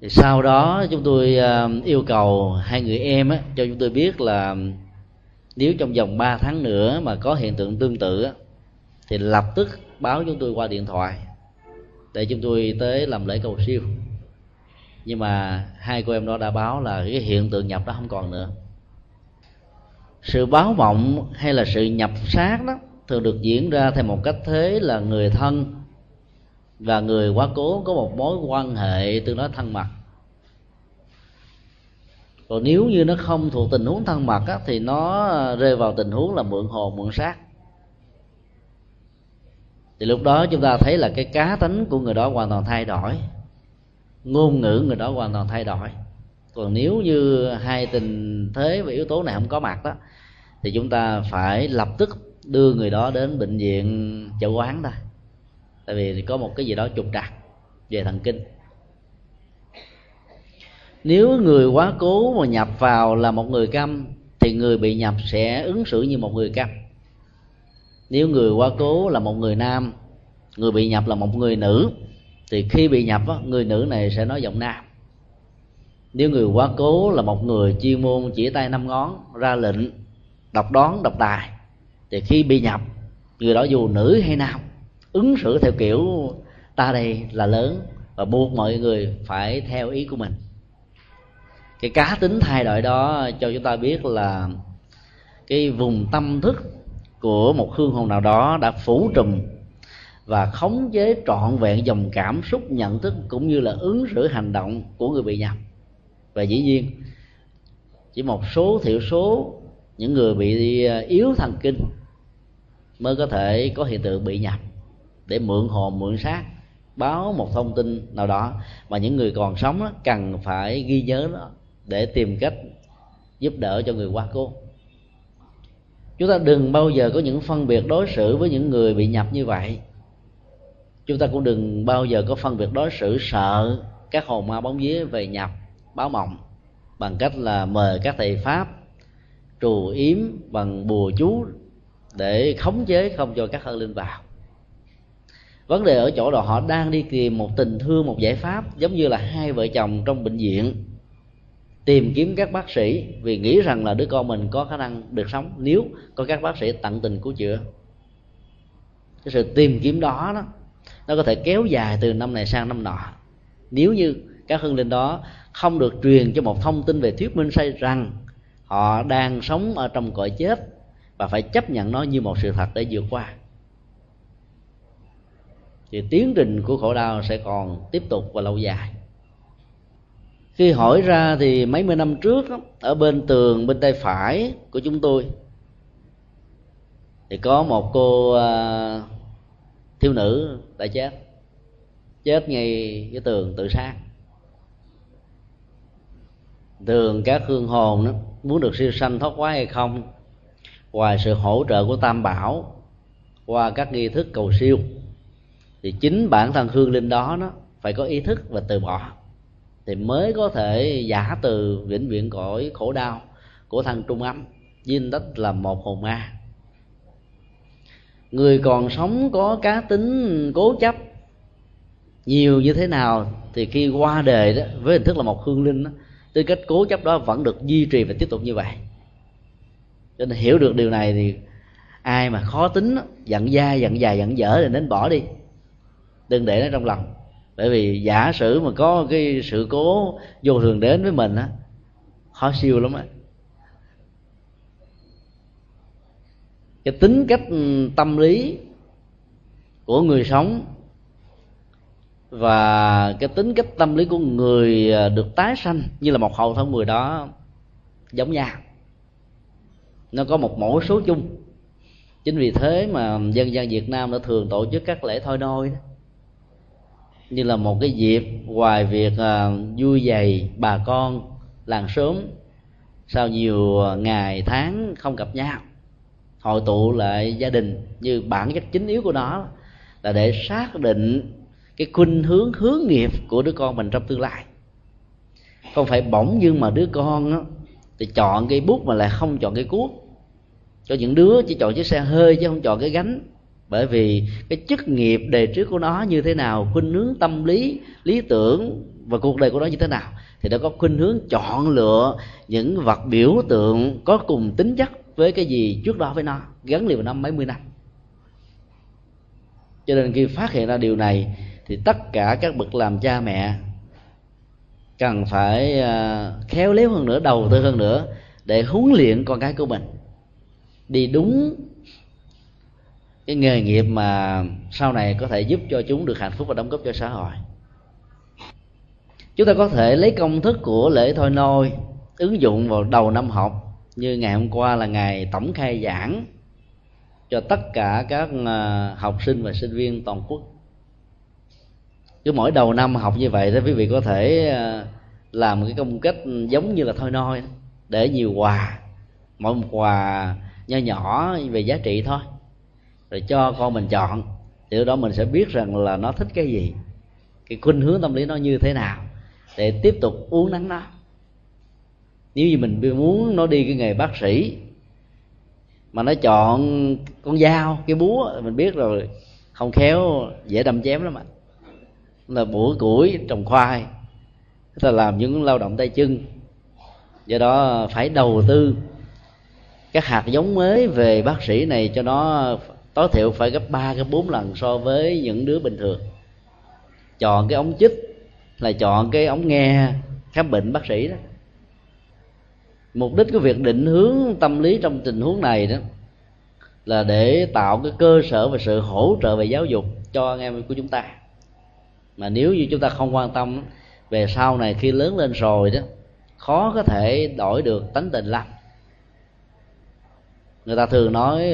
[SPEAKER 1] Thì sau đó chúng tôi à, yêu cầu hai người em á, cho chúng tôi biết là nếu trong vòng 3 tháng nữa mà có hiện tượng tương tự á, thì lập tức báo chúng tôi qua điện thoại để chúng tôi tới làm lễ cầu siêu. Nhưng mà hai cô em đó đã báo là cái hiện tượng nhập đó không còn nữa sự báo mộng hay là sự nhập sát đó thường được diễn ra theo một cách thế là người thân và người quá cố có một mối quan hệ tương đối thân mật còn nếu như nó không thuộc tình huống thân mật á, thì nó rơi vào tình huống là mượn hồn mượn sát. thì lúc đó chúng ta thấy là cái cá tính của người đó hoàn toàn thay đổi ngôn ngữ người đó hoàn toàn thay đổi còn nếu như hai tình thế và yếu tố này không có mặt đó thì chúng ta phải lập tức đưa người đó đến bệnh viện chợ quán thôi. Tại vì có một cái gì đó trục trặc về thần kinh. Nếu người quá cố mà nhập vào là một người câm, thì người bị nhập sẽ ứng xử như một người câm. Nếu người quá cố là một người nam, người bị nhập là một người nữ, thì khi bị nhập người nữ này sẽ nói giọng nam. Nếu người quá cố là một người chuyên môn chỉ tay năm ngón, ra lệnh độc đoán độc tài thì khi bị nhập, người đó dù nữ hay nam, ứng xử theo kiểu ta đây là lớn và buộc mọi người phải theo ý của mình. Cái cá tính thay đổi đó cho chúng ta biết là cái vùng tâm thức của một hương hồn nào đó đã phủ trùm và khống chế trọn vẹn dòng cảm xúc, nhận thức cũng như là ứng xử hành động của người bị nhập. Và dĩ nhiên, chỉ một số thiểu số những người bị à, yếu thần kinh mới có thể có hiện tượng bị nhập để mượn hồn, mượn xác, báo một thông tin nào đó. Mà những người còn sống cần phải ghi nhớ nó để tìm cách giúp đỡ cho người quá cố. Chúng ta đừng bao giờ có những phân biệt đối xử với những người bị nhập như vậy. Chúng ta cũng đừng bao giờ có phân biệt đối xử sợ các hồn ma bóng vía về nhập, báo mộng bằng cách là mời các thầy pháp trù yếm bằng bùa chú để khống chế không cho các ân linh vào. Vấn đề ở chỗ đó họ đang đi tìm một tình thương, một giải pháp, giống như là hai vợ chồng trong bệnh viện, tìm kiếm các bác sĩ vì nghĩ rằng là đứa con mình có khả năng được sống nếu có các bác sĩ tận tình cứu chữa. Cái sự tìm kiếm đó đó, nó có thể kéo dài từ năm này sang năm nọ. Nếu như các hương linh đó không được truyền cho một thông tin về thuyết minh say rằng họ đang sống ở trong cõi chết và phải chấp nhận nó như một sự thật để vượt qua. Thì tiến trình của khổ đau sẽ còn tiếp tục và lâu dài. Khi hỏi ra thì mấy mươi năm trước ở bên tường bên tay phải của chúng tôi thì có một cô à, thiếu nữ đã chết. Chết ngay cái tường tự sát. Tường các hương hồn đó, muốn được siêu sanh thoát quá hay không ngoài sự hỗ trợ của tam bảo qua các nghi thức cầu siêu thì chính bản thân hương linh đó nó phải có ý thức và từ bỏ thì mới có thể giả từ vĩnh viễn cõi khổ đau của thân trung âm dinh đất là một hồn ma. Người còn sống có cá tính cố chấp nhiều như thế nào thì khi qua đời đó với hình thức là một hương linh đó, tư cách cố chấp đó vẫn được duy trì và tiếp tục như vậy. Cho nên hiểu được điều này thì ai mà khó tính giận da, giận dài giận dở thì nên bỏ đi. Đừng để nó trong lòng. Bởi vì giả sử mà có cái sự cố vô thường đến với mình á khó siêu lắm á. Cái tính cách ừ, tâm lý của người sống và cái tính cách tâm lý của người à, được tái sanh như là một hậu thân người đó giống nhau. Nó có một mẫu số chung. Chính vì thế mà dân gian việt nam đã thường tổ chức các lễ thôi nôi đó như là một cái dịp ngoài việc uh, vui vầy bà con làng sớm sau nhiều à, ngày tháng không gặp nhau hội tụ lại gia đình như bản chất chính yếu của nó là để xác định cái khuynh hướng hướng nghiệp của đứa con mình trong tương lai. Không phải bỗng nhưng mà đứa con đó, thì chọn cây bút mà lại không chọn cây cuốc. Cho những đứa chỉ chọn chiếc xe hơi chứ không chọn cái gánh. Bởi vì cái chức nghiệp đề trước của nó như thế nào khuynh hướng tâm lý lý tưởng và cuộc đời của nó như thế nào thì nó có khuynh hướng chọn lựa những vật biểu tượng có cùng tính chất với cái gì trước đó với nó gắn liền vào năm mấy mươi năm. Cho nên khi phát hiện ra điều này thì tất cả các bậc làm cha mẹ cần phải ờ, khéo léo hơn nữa, đầu tư hơn nữa để huấn luyện con cái của mình đi đúng cái nghề nghiệp mà sau này có thể giúp cho chúng được hạnh phúc và đóng góp cho xã hội. Chúng ta có thể lấy công thức của lễ thôi nôi ứng dụng vào đầu năm học, như ngày hôm qua là ngày tổng khai giảng cho tất cả các ờ, học sinh và sinh viên toàn quốc cứ mỗi đầu năm học như vậy thì quý vị có thể ờ, làm làm cái công cách giống như là thôi noi để nhiều quà mỗi một quà nho nhỏ về giá trị thôi, rồi cho con mình chọn. Từ đó mình sẽ biết rằng là nó thích cái gì, cái khuynh hướng tâm lý nó như thế nào, để tiếp tục uống nắng nó. Nếu như mình muốn nó đi cái nghề bác sĩ, mà nó chọn con dao, cái búa, mình biết rồi, không khéo, dễ đâm chém lắm ạ là bủa củi trồng khoai. Là làm những lao động tay chân. Do đó phải đầu tư. Các hạt giống mới về bác sĩ này cho nó tối thiểu phải gấp ba, gấp bốn lần so với những đứa bình thường. Chọn cái ống chích là chọn cái ống nghe khám bệnh bác sĩ đó. Mục đích của việc định hướng tâm lý trong tình huống này đó là để tạo cái cơ sở và sự hỗ trợ về giáo dục cho anh em của chúng ta mà nếu như chúng ta không quan tâm về sau này khi lớn lên rồi đó, khó có thể đổi được tánh tình lắm. Người ta thường nói,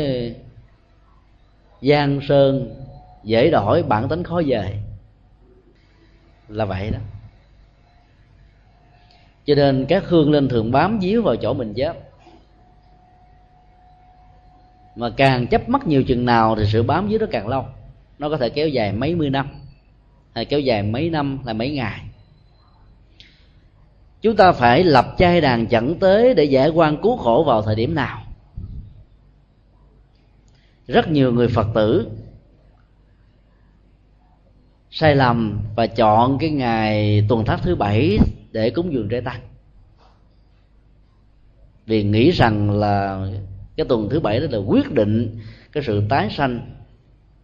[SPEAKER 1] giang sơn dễ đổi, bản tính khó về. Là vậy đó. Cho nên các hương linh thường bám víu vào chỗ mình chết mà càng chấp mắc nhiều chừng nào thì sự bám víu nó càng lâu. Nó có thể kéo dài mấy mươi năm hay kéo dài mấy năm là mấy ngày. Chúng ta phải lập chai đàn chẳng tới để giải quan cứu khổ vào thời điểm nào. Rất nhiều người phật tử sai lầm và chọn cái ngày tuần thất thứ bảy để cúng dường trai tăng. Vì nghĩ rằng là cái tuần thứ bảy đó là quyết định cái sự tái sanh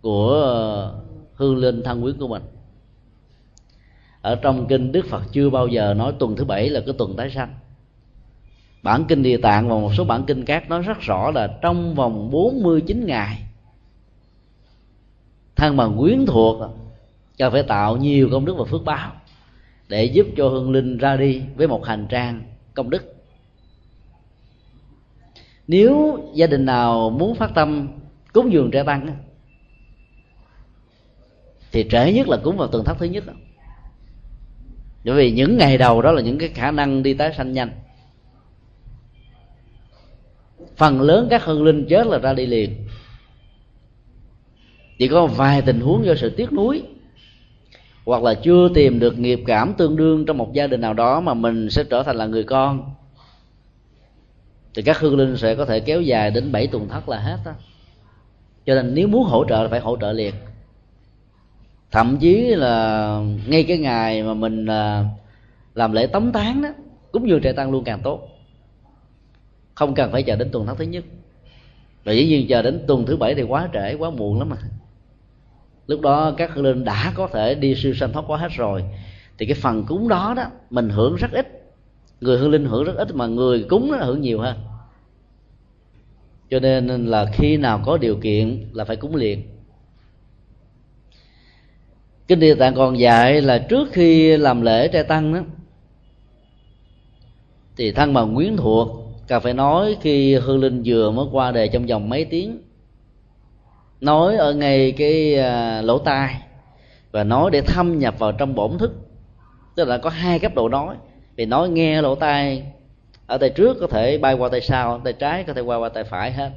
[SPEAKER 1] của hương linh thân quyến của mình ở trong kinh đức phật chưa bao giờ nói tuần thứ bảy là cái tuần tái sanh. Bản kinh địa tạng và một số bản kinh khác nói rất rõ là trong vòng 49 ngày thân bằng quyến thuộc cho phải tạo nhiều công đức và phước báo để giúp cho hương linh ra đi với một hành trang công đức. Nếu gia đình nào muốn phát tâm cúng dường trẻ tăng thì trễ nhất là cúng vào tuần thất thứ nhất bởi vì những ngày đầu đó là những cái khả năng đi tái sanh nhanh phần lớn các hương linh chết là ra đi liền. Chỉ có vài tình huống do sự tiếc nuối, hoặc là chưa tìm được nghiệp cảm tương đương trong một gia đình nào đó mà mình sẽ trở thành là người con, thì các hương linh sẽ có thể kéo dài đến 7 tuần thất là hết đó cho nên nếu muốn hỗ trợ là phải hỗ trợ liền thậm chí là ngay cái ngày mà mình à, làm lễ tống tán đó, cúng dường trại tăng luôn càng tốt. Không cần phải chờ đến tuần tháng thứ nhất. Và dĩ nhiên chờ đến tuần thứ bảy thì quá trễ, quá muộn lắm mà lúc đó các hương linh đã có thể đi siêu sanh thoát quá hết rồi. Thì cái phần cúng đó đó, mình hưởng rất ít. Người hương linh hưởng rất ít mà người cúng nó hưởng nhiều hơn. Cho nên là khi nào có điều kiện là phải cúng liền kinh địa tạng còn dạy là trước khi làm lễ trai tăng đó, thì thân bằng quyến thuộc cần phải nói khi hương linh vừa mới qua đời trong vòng mấy tiếng, nói ở ngay cái à, lỗ tai và nói để thâm nhập vào trong bổn thức. Tức là có hai cấp độ nói thì nói nghe lỗ tai, ở tay trước có thể bay qua tay sau, tay trái có thể qua qua tay phải hết.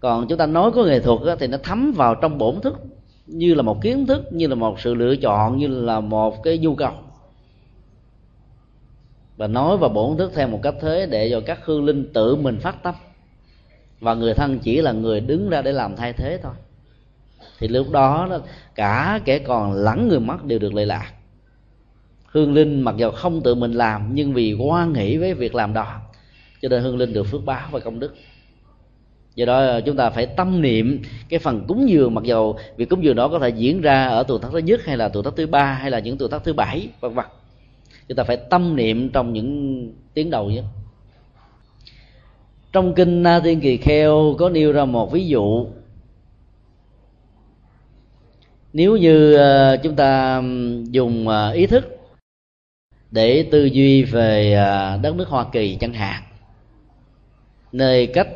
[SPEAKER 1] Còn chúng ta nói có nghệ thuật thì nó thấm vào trong bổn thức như là một kiến thức, như là một sự lựa chọn, như là một cái nhu cầu. Và nói và bổn thức theo một cách thế để cho các hương linh tự mình phát tâm. Và người thân chỉ là người đứng ra để làm thay thế thôi. Thì lúc đó cả kẻ còn lẫn người mất đều được lệ lạc. Hương linh mặc dù không tự mình làm, nhưng vì quan nghĩ với việc làm đó, cho nên hương linh được phước báo và công đức do đó, chúng ta phải tâm niệm cái phần cúng dường, mặc dầu việc cúng dường đó có thể diễn ra ở tuần thất thứ nhất hay là tuần thất thứ ba hay là những tuần thất thứ bảy, vân vân. Chúng ta phải tâm niệm trong những tiếng đầu nhất trong kinh na tiên kỳ kheo có nêu ra một ví dụ. Nếu như ờ, chúng ta dùng ờ, ý thức để tư duy về ờ, đất nước hoa kỳ chẳng hạn nơi cách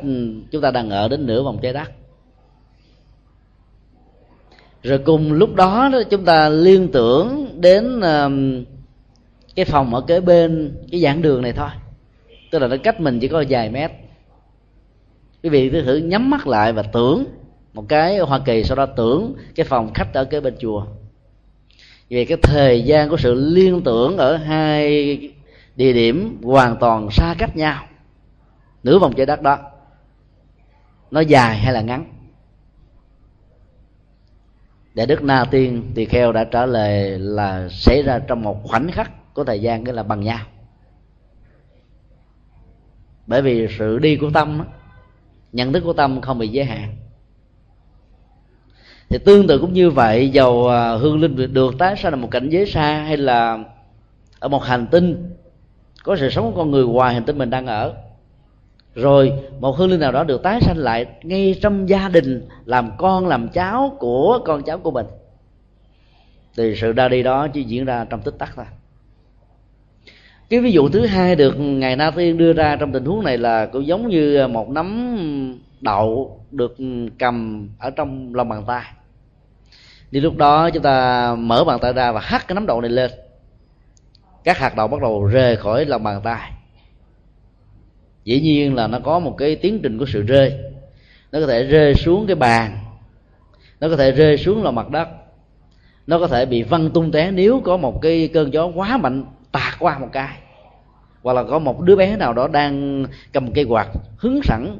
[SPEAKER 1] chúng ta đang ở đến nửa vòng trái đất. Rồi cùng lúc đó chúng ta liên tưởng đến um, cái phòng ở kế bên, cái giảng đường này thôi. Tức là nó cách mình chỉ có vài mét. Quý vị cứ thử nhắm mắt lại và tưởng một cái hoa kỳ, sau đó tưởng cái phòng khách ở kế bên chùa. Vì cái thời gian của sự liên tưởng ở hai địa điểm hoàn toàn xa cách nhau nửa vòng trái đất đó, nó dài hay là ngắn? Để đức na tiên tỳ kheo đã trả lời là xảy ra trong một khoảnh khắc của thời gian cái là bằng nhau. Bởi vì sự đi của tâm nhận thức của tâm không bị giới hạn. Thì tương tự cũng như vậy, dầu à, hương linh được tái sanh là một cảnh giới xa hay là ở một hành tinh, có sự sống của con người ngoài hành tinh mình đang ở rồi, một hương linh nào đó được tái sanh lại ngay trong gia đình làm con, làm cháu của con cháu của mình. Thì sự ra đi đó chỉ diễn ra trong tích tắc thôi. Cái ví dụ thứ hai được ngài na tiên đưa ra trong tình huống này là cũng giống như một nắm đậu được cầm ở trong lòng bàn tay. Đi lúc đó chúng ta mở bàn tay ra và hắt cái nắm đậu này lên. Các hạt đậu bắt đầu rơi khỏi lòng bàn tay dĩ nhiên là nó có một cái tiến trình của sự rơi. Nó có thể rơi xuống cái bàn. Nó có thể rơi xuống lòng mặt đất. Nó có thể bị văng tung té nếu có một cái cơn gió quá mạnh tạt qua một cái. Hoặc là có một đứa bé nào đó đang cầm cây quạt hứng sẵn.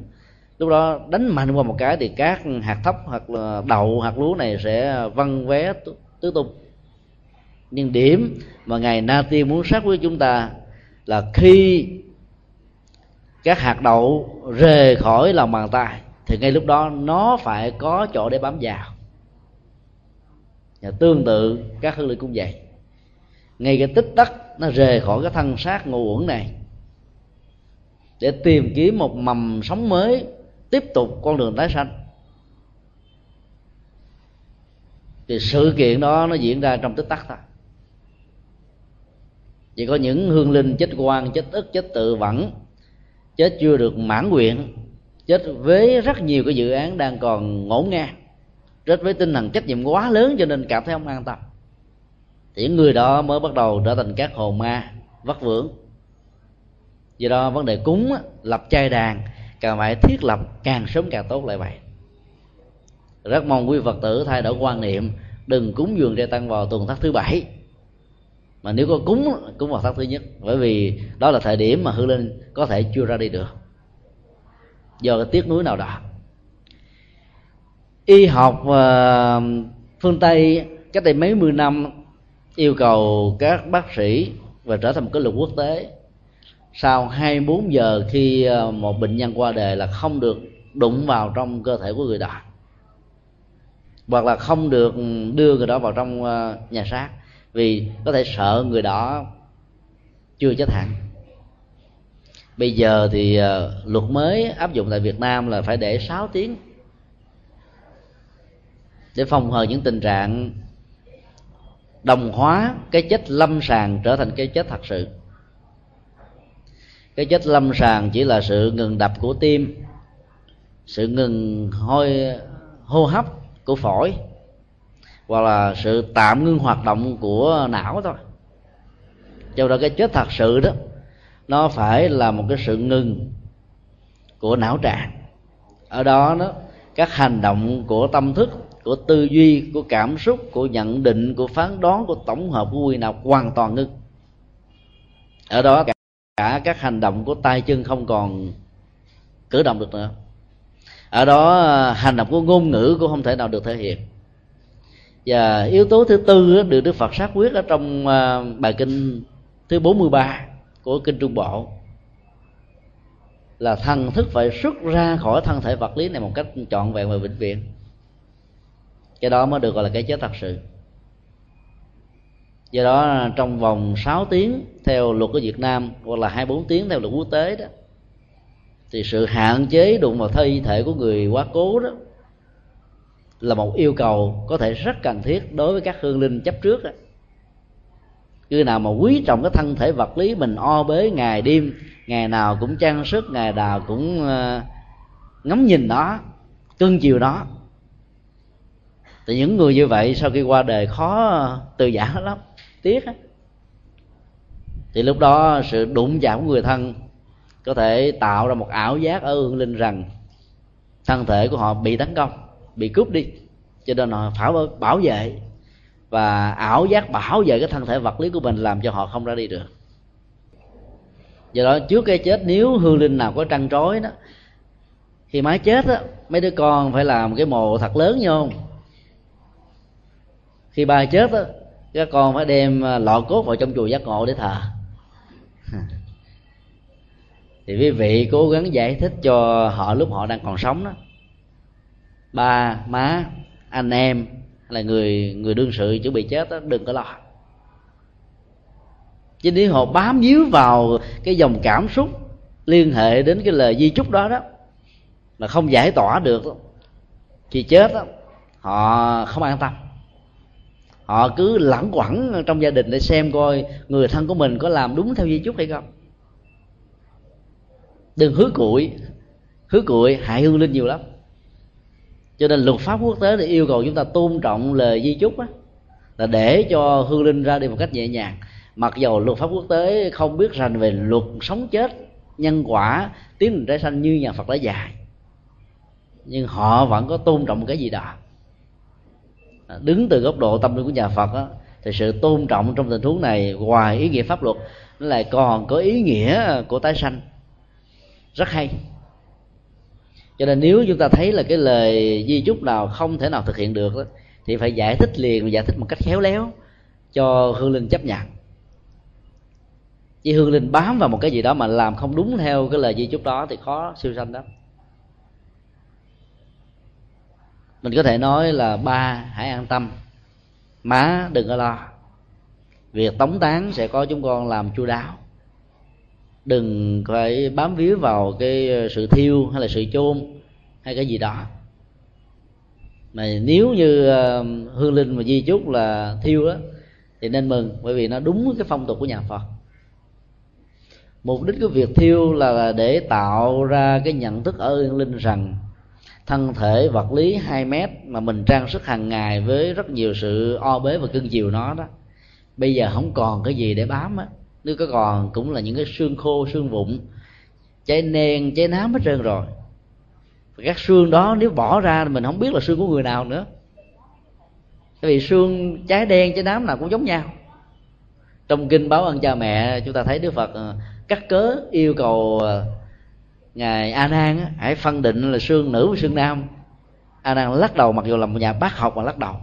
[SPEAKER 1] Lúc đó đánh mạnh qua một cái thì các hạt thóc hoặc là đậu, hạt lúa này sẽ văng vé tứ tung. Nhưng điểm mà ngài na tiên muốn xác với chúng ta là khi các hạt đậu rời khỏi lòng bàn tay, thì ngay lúc đó nó phải có chỗ để bám vào. Và tương tự, các hương linh cũng vậy. Ngay cái tích tắc nó rời khỏi cái thân xác ngủ uẩn này, để tìm kiếm một mầm sống mới, tiếp tục con đường tái sanh. Thì sự kiện đó nó diễn ra trong tích tắc thôi. Chỉ có những hương linh chết quan chết ức, chết tự vẫn chết chưa được mãn nguyện, chết với rất nhiều cái dự án đang còn ngổn ngang chết với tinh thần trách nhiệm quá lớn cho nên cảm thấy không an tâm. Thì những người đó mới bắt đầu trở thành các hồn ma vất vưởng. Do đó vấn đề cúng lập chai đàn, càng phải thiết lập càng sớm càng tốt lại vậy. Rất mong quý phật tử thay đổi quan niệm, đừng cúng dường trai tăng vào tuần thất thứ bảy mà nếu có cúng cúng vào tháng thứ nhất, bởi vì đó là thời điểm mà hư linh có thể chưa ra đi được. Do cái tiếc núi nào đó. Y học và phương tây, cách đây mấy mươi năm, yêu cầu các bác sĩ và trở thành một cái luật quốc tế. Sau 24 giờ khi ờ, một bệnh nhân qua đời là không được đụng vào trong cơ thể của người đó, hoặc là không được đưa người đó vào trong ờ, nhà xác vì có thể sợ người đó chưa chết hẳn. Bây giờ thì ờ, luật mới áp dụng tại Việt Nam là phải để 6 tiếng để phòng hờ những tình trạng đồng hóa cái chết lâm sàng trở thành cái chết thật sự. Cái chết lâm sàng chỉ là sự ngừng đập của tim, sự ngừng hôi, hô hấp của phổi hoặc là sự tạm ngưng hoạt động của não thôi. Cho đó cái chết thật sự đó nó phải là một cái sự ngừng của não trạng. Ở đó đó các hành động của tâm thức của tư duy của cảm xúc của nhận định của phán đoán của tổng hợp của quy nào hoàn toàn ngưng. Ở đó cả, cả các hành động của tay chân không còn cử động được nữa. Ở đó à, hành động của ngôn ngữ cũng không thể nào được thể hiện và yếu tố thứ tư được Đức Phật xác quyết ở trong à, bài kinh thứ 43 của kinh Trung Bộ, là thần thức phải xuất ra khỏi thân thể vật lý này một cách trọn vẹn và vĩnh viễn. Cái đó mới được gọi là cái chết thật sự. Do đó, trong vòng 6 tiếng theo luật của Việt Nam, hoặc là 24 tiếng theo luật quốc tế đó, thì sự hạn chế đụng vào thi thể của người quá cố đó là một yêu cầu có thể rất cần thiết đối với các hương linh chấp trước đó. cứ nào mà quý trọng cái thân thể vật lý mình o bế ngày đêm, ngày nào cũng trang sức, ngày nào cũng ờ, ngắm nhìn nó, cưng chiều nó. Thì những người như vậy sau khi qua đời khó từ giả *laughs* lắm, tiếc á. Thì lúc đó sự đụng chạm của người thân có thể tạo ra một ảo giác ở hương linh rằng thân thể của họ bị tấn công bị cướp đi. Cho nên họ phải bảo vệ và ảo giác bảo vệ cái thân thể vật lý của mình làm cho họ không ra đi được. Do đó trước cái chết, nếu hương linh nào có trăn trối đó khi máy chết á, mấy đứa con phải làm cái mồ thật lớn như không? Khi ba chết á, các con phải đem à, lọ cốt vào trong chùa giác ngộ để thờ. *laughs* Thì quý vị cố gắng giải thích cho họ lúc họ đang còn sống đó ba má anh em là người người đương sự chuẩn bị chết đó đừng có lo. Chứ nếu họ bám víu vào cái dòng cảm xúc liên hệ đến cái lời di chúc đó đó mà không giải tỏa được. Khi chết đó, họ không an tâm. Họ cứ lẳng quẩn trong gia đình để xem coi người thân của mình có làm đúng theo di chúc hay không. Đừng hứa cuội hứa cuội hại hương linh nhiều lắm cho nên luật pháp quốc tế thì yêu cầu chúng ta tôn trọng lời di chúc á là để cho hương linh ra đi một cách nhẹ nhàng. Mặc dầu luật pháp quốc tế không biết rành về luật sống chết nhân quả tiến trình trái xanh như nhà phật đã dạy nhưng họ vẫn có tôn trọng một cái gì đó. À, đứng từ góc độ tâm linh của nhà phật á, thì sự tôn trọng trong tình huống này ngoài ý nghĩa pháp luật nó lại còn có ý nghĩa của tái sanh. Rất hay cho nên nếu chúng ta thấy là cái lời di chúc nào không thể nào thực hiện được đó, thì phải giải thích liền giải thích một cách khéo léo cho hương linh chấp nhận. Chỉ hương linh bám vào một cái gì đó mà làm không đúng theo cái lời di chúc đó thì khó siêu sanh đó mình có thể nói là ba hãy an tâm. Má đừng có lo. Việc tống tán sẽ có chúng con làm chu đáo đừng phải bám víu vào cái ờ, sự thiêu hay là sự chôn hay cái gì đó. Mà nếu như ờ, hương linh mà di chúc là thiêu đó thì nên mừng, bởi vì nó đúng cái phong tục của nhà phật. Mục đích của việc thiêu là để tạo ra cái nhận thức ở hương linh rằng thân thể vật lý 2 mét mà mình trang sức hàng ngày với rất nhiều sự o bế và cưng chiều nó đó, bây giờ không còn cái gì để bám á nếu có còn cũng là những cái xương khô, xương vụn. Cháy nền cháy nám hết trơn rồi. Và các xương đó nếu bỏ ra mình không biết là xương của người nào nữa. Tại vì xương cháy đen, cháy nám nào cũng giống nhau. Trong kinh báo ân cha mẹ, chúng ta thấy đức phật ờ, cắt cớ yêu cầu ờ, ngài a nan hãy phân định là xương nữ và xương nam. A nan lắc đầu, mặc dù là một nhà bác học mà lắc đầu.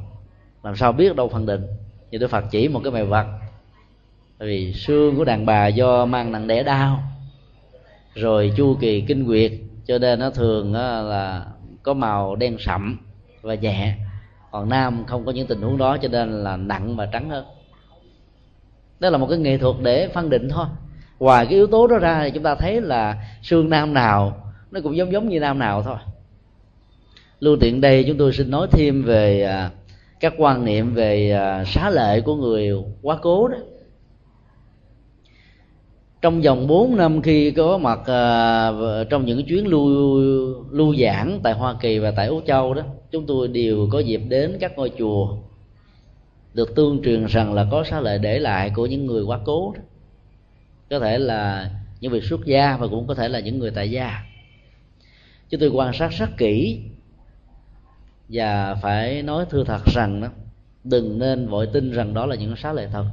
[SPEAKER 1] Làm sao biết đâu phân định? Thì đức phật chỉ một cái mèo vật bởi vì xương của đàn bà do mang nặng đẻ đau. Rồi chu kỳ kinh nguyệt, cho nên nó thường là có màu đen sậm và nhẹ. Còn nam không có những tình huống đó, cho nên là nặng và trắng hơn. Đó là một cái nghệ thuật để phân định thôi. Ngoài cái yếu tố đó ra thì chúng ta thấy là xương nam nào, nó cũng giống giống như nam nào thôi. Lưu tiện đây chúng tôi xin nói thêm về à, các quan niệm về à, xá lệ của người quá cố đó trong vòng 4 năm khi có mặt uh, trong những chuyến lưu lưu giảng tại Hoa Kỳ và tại Úc Châu đó chúng tôi đều có dịp đến các ngôi chùa được tương truyền rằng là có xá lệ để lại của những người quá cố đó. có thể là những vị xuất gia và cũng có thể là những người tại gia chúng tôi quan sát rất kỹ và phải nói thưa thật rằng đó đừng nên vội tin rằng đó là những xá lệ thật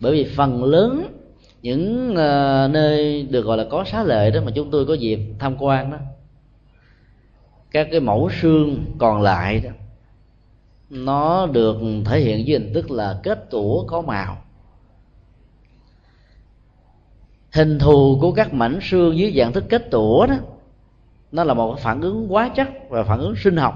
[SPEAKER 1] bởi vì phần lớn những uh, nơi được gọi là có xá lệ đó mà chúng tôi có dịp tham quan đó các cái mẫu xương còn lại đó nó được thể hiện dưới hình thức là kết tủa có màu. Hình thù của các mảnh xương dưới dạng thức kết tủa đó nó là một phản ứng hóa chất và phản ứng sinh học.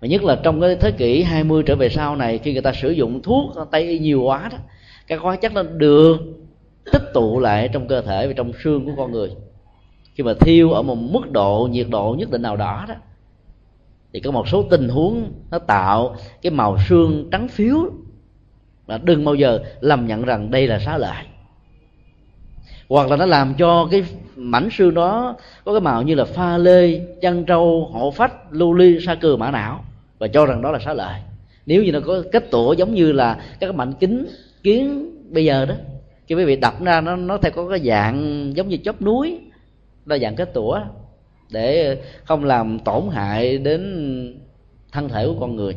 [SPEAKER 1] Và nhất là trong cái thế kỷ 20 trở về sau này khi người ta sử dụng thuốc tây y nhiều quá đó các hóa chất nó được tích tụ lại trong cơ thể và trong xương của con người. Khi mà thiêu ở một mức độ, nhiệt độ nhất định nào đó đó, thì có một số tình huống nó tạo cái màu xương trắng phiếu. Là đừng bao giờ lầm nhận rằng đây là xá lợi. Hoặc là nó làm cho cái mảnh xương đó có cái màu như là pha lê, chăn trâu hộ phách, lưu ly, sa cừ, mã não và cho rằng đó là xá lợi. Nếu như nó có kết tủa giống như là các mảnh kính kiến bây giờ đó. Khi quý vị đập ra nó nó theo có cái dạng giống như chóp núi là dạng kết tủa để không làm tổn hại đến thân thể của con người.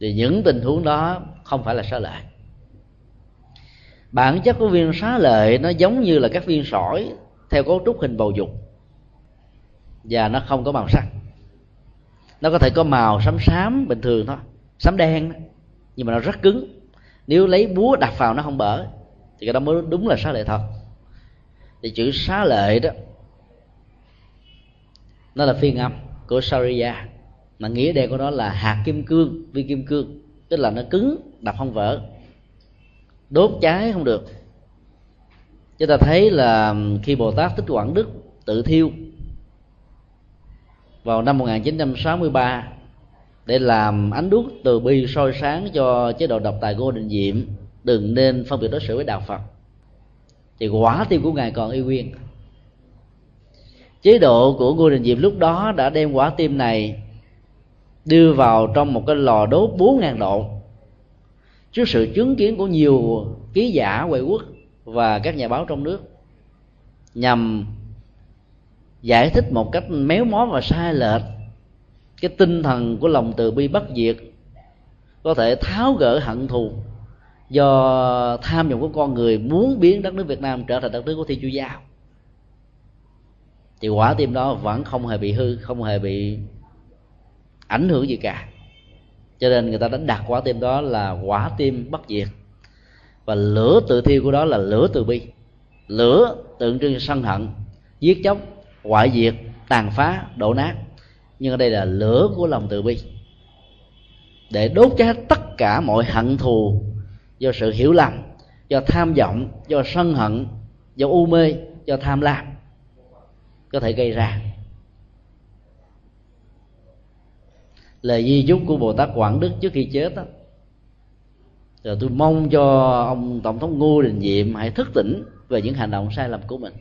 [SPEAKER 1] Thì những tình huống đó không phải là xá lợi. Bản chất của viên xá lợi nó giống như là các viên sỏi theo cấu trúc hình bầu dục. Và nó không có màu sắc. Nó có thể có màu xám xám bình thường thôi, xám đen nhưng mà nó rất cứng. Nếu lấy búa đập vào nó không bở, thì cái đó mới đúng là xá lợi thật. Thì chữ xá lợi đó, nó là phiên âm của Sariya. Mà nghĩa đen của nó là hạt kim cương, viên kim cương. Tức là nó cứng đập không vỡ. Đốt cháy không được. Chúng ta thấy là khi Bồ Tát Thích Quảng Đức tự thiêu vào năm 1963 để làm ánh đuốc từ bi soi sáng cho chế độ độc tài Ngô Đình Diệm đừng nên phân biệt đối xử với đạo Phật. Thì quả tim của ngài còn y nguyên. Chế độ của Ngô Đình Diệm lúc đó đã đem quả tim này đưa vào trong một cái lò đốt 4.000 độ. Trước sự chứng kiến của nhiều ký giả, ngoại quốc và các nhà báo trong nước nhằm giải thích một cách méo mó và sai lệch cái tinh thần của lòng từ bi bất diệt có thể tháo gỡ hận thù do tham vọng của con người muốn biến đất nước Việt Nam trở thành đất nước của Thiên Chúa giáo thì quả tim đó vẫn không hề bị hư, không hề bị ảnh hưởng gì cả. Cho nên người ta đánh đặt quả tim đó là quả tim bất diệt. Và lửa tự thiêu của đó là lửa từ bi. Lửa tượng trưng sân hận, giết chóc, hoại diệt, tàn phá, đổ nát nhưng ở đây là lửa của lòng từ bi. Để đốt cháy tất cả mọi hận thù do sự hiểu lầm, do tham vọng, do sân hận, do u mê, do tham lam có thể gây ra. Lời di chúc của bồ tát quảng đức trước khi chết đó rồi tôi mong cho ông tổng thống ngô đình diệm hãy thức tỉnh về những hành động sai lầm của mình.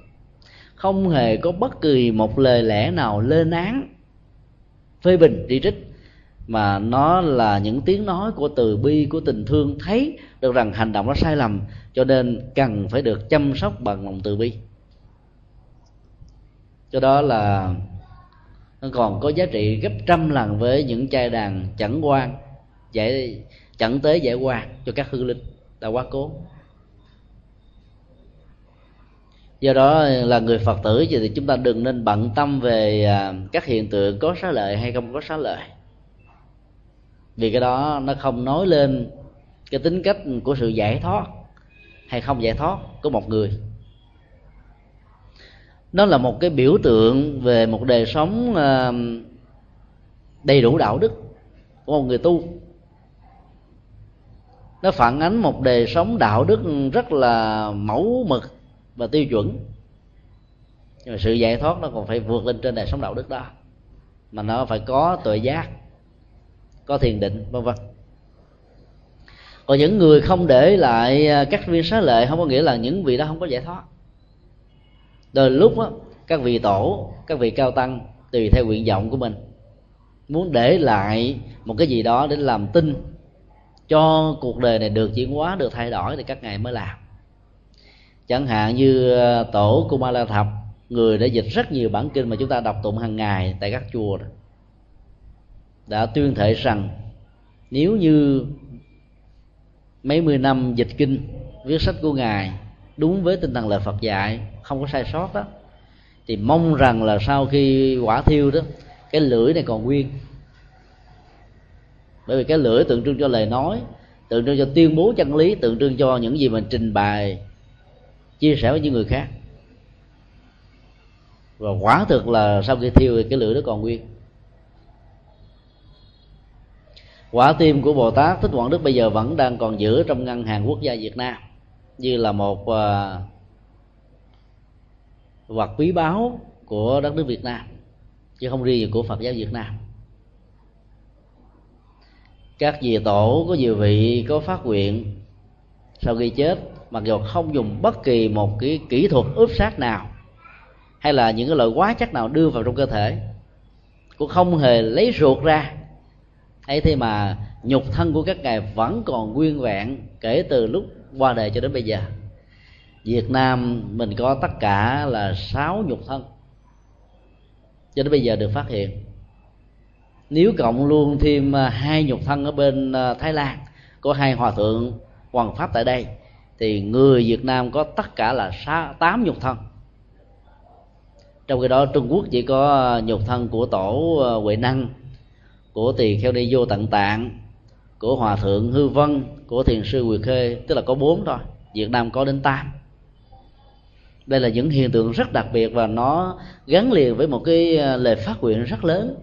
[SPEAKER 1] Không hề có bất kỳ một lời lẽ nào lên án phê bình chỉ trích, mà nó là những tiếng nói của từ bi, của tình thương, thấy được rằng hành động nó sai lầm, cho nên cần phải được chăm sóc bằng lòng từ bi. Cho đó là nó còn có giá trị gấp trăm lần với những chai đàn chẳng quan giải chẳng tế giải quan cho các hư linh đã quá cố. Do đó là người phật tử thì chúng ta đừng nên bận tâm về à, các hiện tượng có xá lợi hay không có xá lợi. Vì cái đó nó không nói lên cái tính cách của sự giải thoát hay không giải thoát của một người. Nó là một cái biểu tượng về một đời sống à, đầy đủ đạo đức của một người tu. Nó phản ánh một đời sống đạo đức rất là mẫu mực và tiêu chuẩn. Nhưng mà sự giải thoát nó còn phải vượt lên trên đời sống đạo đức đó. Mà nó phải có tuệ giác có thiền định vân vân. Còn những người không để lại à, các viên xá lệ không có nghĩa là những vị đó không có giải thoát. Đôi lúc đó, các vị tổ các vị cao tăng tùy theo nguyện vọng của mình muốn để lại một cái gì đó để làm tin cho cuộc đời này được chuyển hóa được thay đổi thì các ngài mới làm chẳng hạn như à, tổ Kumala Thập người đã dịch rất nhiều bản kinh mà chúng ta đọc tụng hàng ngày tại các chùa đã tuyên thệ rằng nếu như mấy mươi năm dịch kinh viết sách của ngài đúng với tinh thần lời Phật dạy không có sai sót đó thì mong rằng là sau khi quả thiêu đó cái lưỡi này còn nguyên. Bởi vì cái lưỡi tượng trưng cho lời nói tượng trưng cho tuyên bố chân lý tượng trưng cho những gì mình trình bày chia sẻ với những người khác. Và quả thực là sau khi thiêu thì cái lửa đó còn nguyên. Quả tim của bồ tát thích quảng đức bây giờ vẫn đang còn giữ trong ngân hàng quốc gia việt nam như là một uh, vật quý báu của đất nước việt nam chứ không riêng gì của phật giáo việt nam. Các vị tổ có nhiều vị có phát nguyện sau khi chết mặc dù không dùng bất kỳ một cái kỹ thuật ướp sát nào, hay là những cái loại hóa chất nào đưa vào trong cơ thể, cũng không hề lấy ruột ra. Ấy thế mà nhục thân của các ngài vẫn còn nguyên vẹn kể từ lúc qua đời cho đến bây giờ. Việt Nam mình có tất cả là sáu nhục thân cho đến bây giờ được phát hiện. Nếu cộng luôn thêm à, hai nhục thân ở bên à, Thái Lan, có hai hòa thượng hoàng pháp tại đây thì người Việt Nam có tất cả là tám nhục thân. Trong khi đó, Trung Quốc chỉ có ờ, nhục thân của tổ ờ, Huệ Năng, của tỳ kheo đi vô tận tạng, của hòa thượng hư vân, của thiền sư nguyệt khê, tức là có bốn thôi. Việt nam có đến tám. Đây là những hiện tượng rất đặc biệt và nó gắn liền với một cái ờ, lời phát nguyện rất lớn,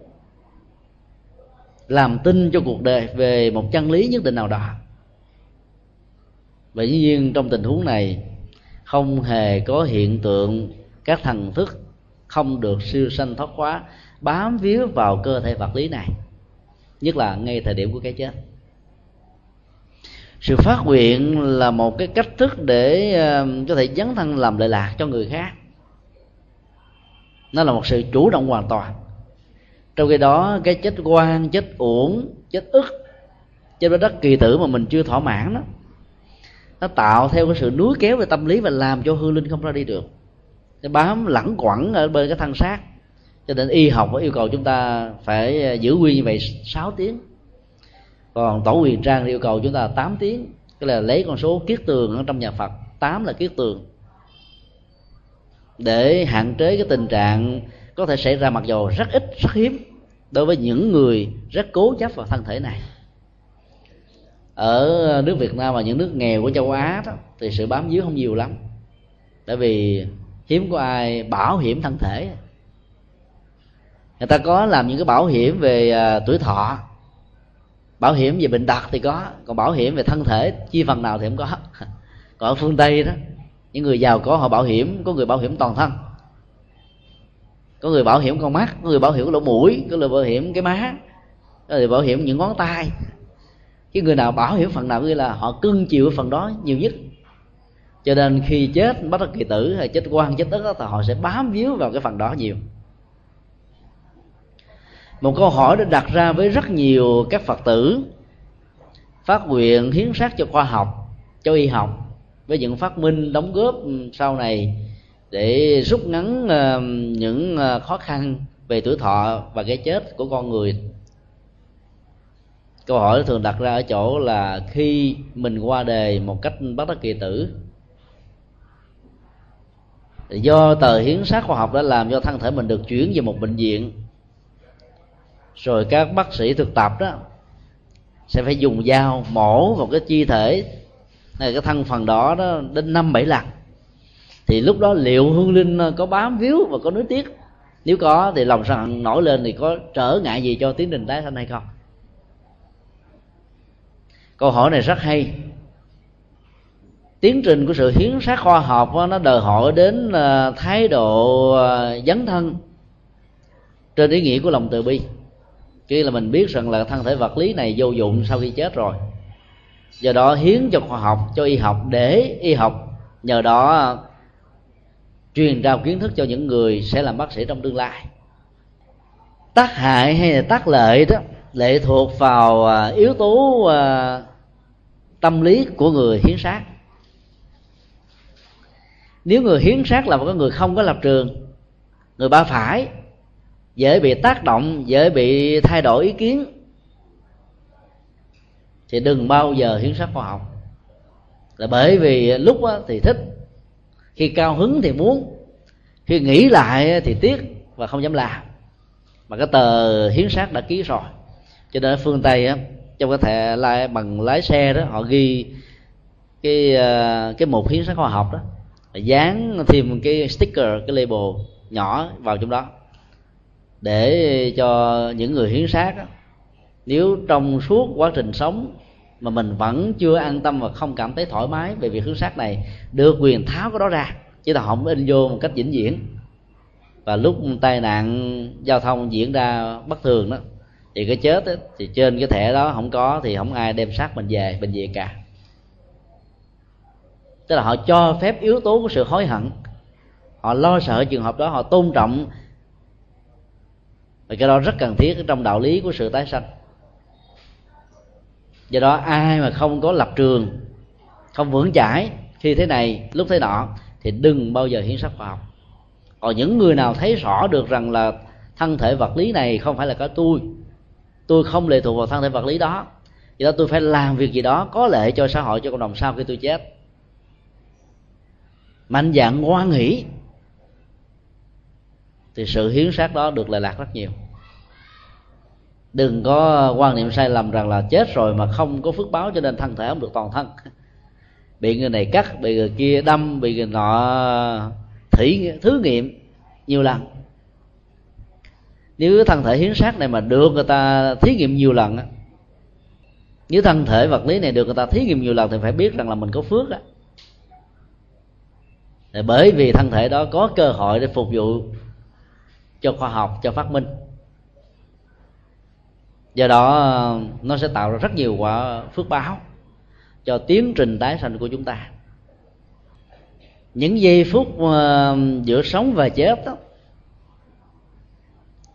[SPEAKER 1] làm tin cho cuộc đời về một chân lý nhất định nào đó và dĩ nhiên trong tình huống này, không hề có hiện tượng các thần thức không được siêu sanh thoát hóa, bám víu vào cơ thể vật lý này, nhất là ngay thời điểm của cái chết. Sự phát nguyện là một cái cách thức để có thể dấn thân làm lợi lạc cho người khác. Nó là một sự chủ động hoàn toàn. Trong khi đó, cái chết quan chết uổng, chết ức, chết với đất kỳ tử mà mình chưa thỏa mãn đó nó tạo theo cái sự núi kéo về tâm lý và làm cho hư linh không ra đi được. Nó bám lẳng quẩn ở bên cái thân xác. Cho nên y học yêu cầu chúng ta phải à, giữ nguyên như vậy 6 tiếng. Còn tổ quyền trang yêu cầu chúng ta 8 tiếng. Cái là lấy con số kiết tường ở trong nhà Phật. 8 là kiết tường. Để hạn chế cái tình trạng có thể xảy ra mặc dù rất ít, rất hiếm đối với những người rất cố chấp vào thân thể này ở nước Việt Nam và những nước nghèo của châu Á đó, thì sự bám víu không nhiều lắm. Tại vì hiếm có ai bảo hiểm thân thể. Người ta có làm những cái bảo hiểm về à, tuổi thọ. Bảo hiểm về bệnh tật thì có còn bảo hiểm về thân thể chi phần nào thì không có. *laughs* Còn ở phương tây đó những người giàu có họ bảo hiểm có người bảo hiểm toàn thân. Có người bảo hiểm con mắt có người bảo hiểm lỗ mũi có người bảo hiểm cái má có người bảo hiểm những ngón tay cái người nào bảo hiểm phần nào nghĩa là họ cưng chịu phần đó nhiều nhất. Cho nên khi chết bắt kỳ tử hay chết quan, chết tức thì họ sẽ bám víu vào cái phần đó nhiều. Một câu hỏi được đặt ra với rất nhiều các phật tử, phát nguyện hiến sát cho khoa học, cho y học, với những phát minh đóng góp sau này để rút ngắn ờ, những ờ, khó khăn về tuổi thọ và cái chết của con người câu hỏi thường đặt ra ở chỗ là khi mình qua đề một cách bất đắc kỳ tử, do tờ hiến sát khoa học đã làm cho thân thể mình được chuyển về một bệnh viện, rồi các bác sĩ thực tập đó sẽ phải dùng dao mổ vào cái chi thể cái thân phần đó đó đến năm bảy lần. Thì lúc đó liệu hương linh có bám víu và có nuối tiếc? Nếu có thì lòng sân nổi lên thì có trở ngại gì cho tiến trình tái sanh hay không? Câu hỏi này rất hay. Tiến trình của sự hiến sát khoa học nó đòi hỏi đến ờ, thái độ ờ, dấn thân trên ý nghĩa của lòng từ bi. Khi là mình biết rằng là thân thể vật lý này vô dụng sau khi chết rồi. Do đó hiến cho khoa học, cho y học, để y học. Nhờ đó ờ, truyền trao kiến thức cho những người sẽ làm bác sĩ trong tương lai. Tác hại hay là tác lợi đó, lệ thuộc vào yếu tố tâm lý của người hiến sát nếu người hiến sát là một người không có lập trường, người ba phải, dễ bị tác động, dễ bị thay đổi ý kiến, thì đừng bao giờ hiến sát khoa học. Là bởi vì lúc thì thích, khi cao hứng thì muốn, khi nghĩ lại thì tiếc và không dám làm. Mà cái tờ hiến sát đã ký rồi, cho nên ở phương tây á trong cái thẻ lái bằng lái xe đó họ ghi cái ờ, cái một hiến sát khoa học đó dán thêm cái sticker cái label nhỏ vào trong đó để cho những người hiến sát đó, nếu trong suốt quá trình sống mà mình vẫn chưa an tâm và không cảm thấy thoải mái về việc hiến sát này được quyền tháo cái đó ra chứ là không in vô một cách vĩnh viễn. Và lúc tai nạn giao thông diễn ra bất thường đó thì cái chết ấy, thì trên cái thẻ đó không có thì không ai đem xác mình về bệnh viện cả. Tức là họ cho phép yếu tố của sự hối hận. Họ lo sợ trường hợp đó họ tôn trọng. Và cái đó rất cần thiết trong đạo lý của sự tái sanh. Do đó ai mà không có lập trường không vững chãi khi thế này lúc thế nọ thì đừng bao giờ hiến sắc khoa học còn những người nào thấy rõ được rằng là thân thể vật lý này không phải là cái tôi tôi không lệ thuộc vào thân thể vật lý đó. Vậy đó tôi phải làm việc gì đó có lợi cho xã hội, cho cộng đồng sau khi tôi chết. Mạnh dạng ngoan nghĩ thì sự hiến sát đó được lệ lạc rất nhiều. Đừng có quan niệm sai lầm rằng là chết rồi mà không có phước báo cho nên thân thể không được toàn thân. Bị người này cắt, bị người kia đâm, bị người nọ thử thử nghiệm nhiều lần nếu thân thể hiến sát này mà được người ta thí nghiệm nhiều lần á, nếu thân thể vật lý này được người ta thí nghiệm nhiều lần thì phải biết rằng là mình có phước á. Bởi vì thân thể đó có cơ hội để phục vụ cho khoa học, cho phát minh. Do đó, nó sẽ tạo ra rất nhiều quả phước báo cho tiến trình tái sanh của chúng ta. Những giây phút ờ, giữa sống và chết đó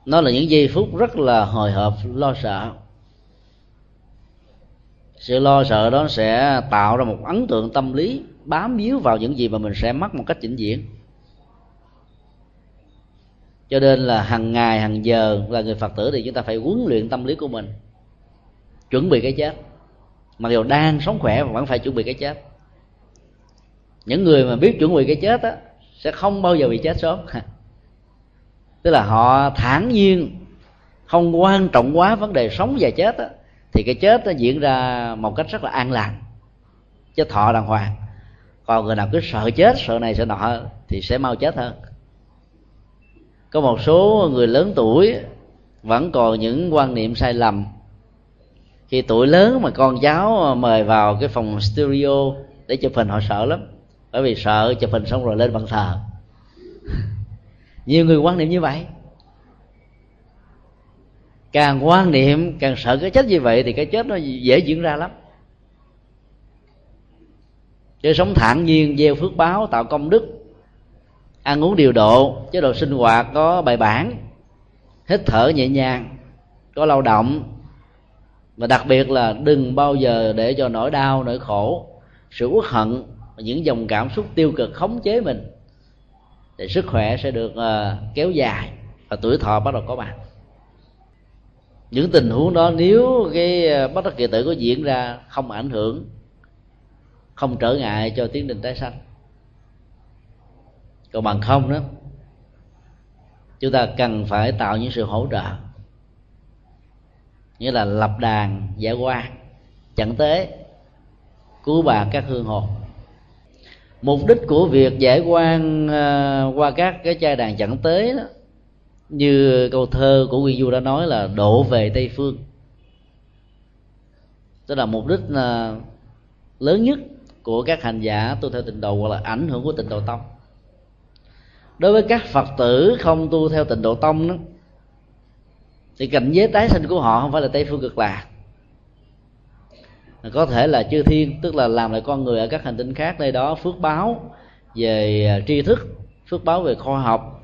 [SPEAKER 1] nó là những giây phút rất là hồi hộp lo sợ. Sự lo sợ đó sẽ tạo ra một ấn tượng tâm lý bám víu vào những gì mà mình sẽ mắc một cách chỉnh diện, cho nên là hàng ngày hàng giờ là người phật tử thì chúng ta phải huấn luyện tâm lý của mình chuẩn bị cái chết. Mặc dù đang sống khỏe mà vẫn phải chuẩn bị cái chết. Những người mà biết chuẩn bị cái chết á sẽ không bao giờ bị chết sớm. *laughs* tức là họ thản nhiên không quan trọng quá vấn đề sống và chết đó, thì cái chết nó diễn ra một cách rất là an lành chứ thọ đàng hoàng. Còn người nào cứ sợ chết sợ này sợ nọ thì sẽ mau chết hơn. Có một số người lớn tuổi vẫn còn những quan niệm sai lầm. Khi tuổi lớn mà con cháu mời vào cái phòng studio để chụp hình họ sợ lắm. Bởi vì sợ chụp hình xong rồi lên bàn thờ nhiều người quan niệm như vậy. Càng quan niệm, càng sợ cái chết như vậy thì cái chết nó dễ diễn ra lắm. Chứ sống thản nhiên, gieo phước báo, tạo công đức, ăn uống điều độ, chế độ sinh hoạt có bài bản, hít thở nhẹ nhàng, có lao động. Và đặc biệt là đừng bao giờ để cho nỗi đau, nỗi khổ, sự uất hận, những dòng cảm xúc tiêu cực khống chế mình thì sức khỏe sẽ được uh, kéo dài và tuổi thọ bắt đầu có mặt. Những tình huống đó nếu cái ờ, bất đắc kỳ tử có diễn ra không ảnh hưởng không trở ngại cho tiến trình tái sanh. Còn bằng không đó chúng ta cần phải tạo những sự hỗ trợ. Như là lập đàn giải quan chặn tế cứu bà các hương hồn mục đích của việc giải quan ờ, qua các cái chai đàn chẳng tế đó, như câu thơ của Nguyên Du đã nói là đổ về Tây phương. Tức là mục đích là lớn nhất của các hành giả, tu theo tịnh độ hoặc là ảnh hưởng của tịnh độ tông. Đối với các phật tử không tu theo tịnh độ tông đó, thì cảnh giới tái sinh của họ không phải là tây phương cực lạc có thể là chư thiên tức là làm lại con người ở các hành tinh khác nơi đó phước báo về à, tri thức phước báo về khoa học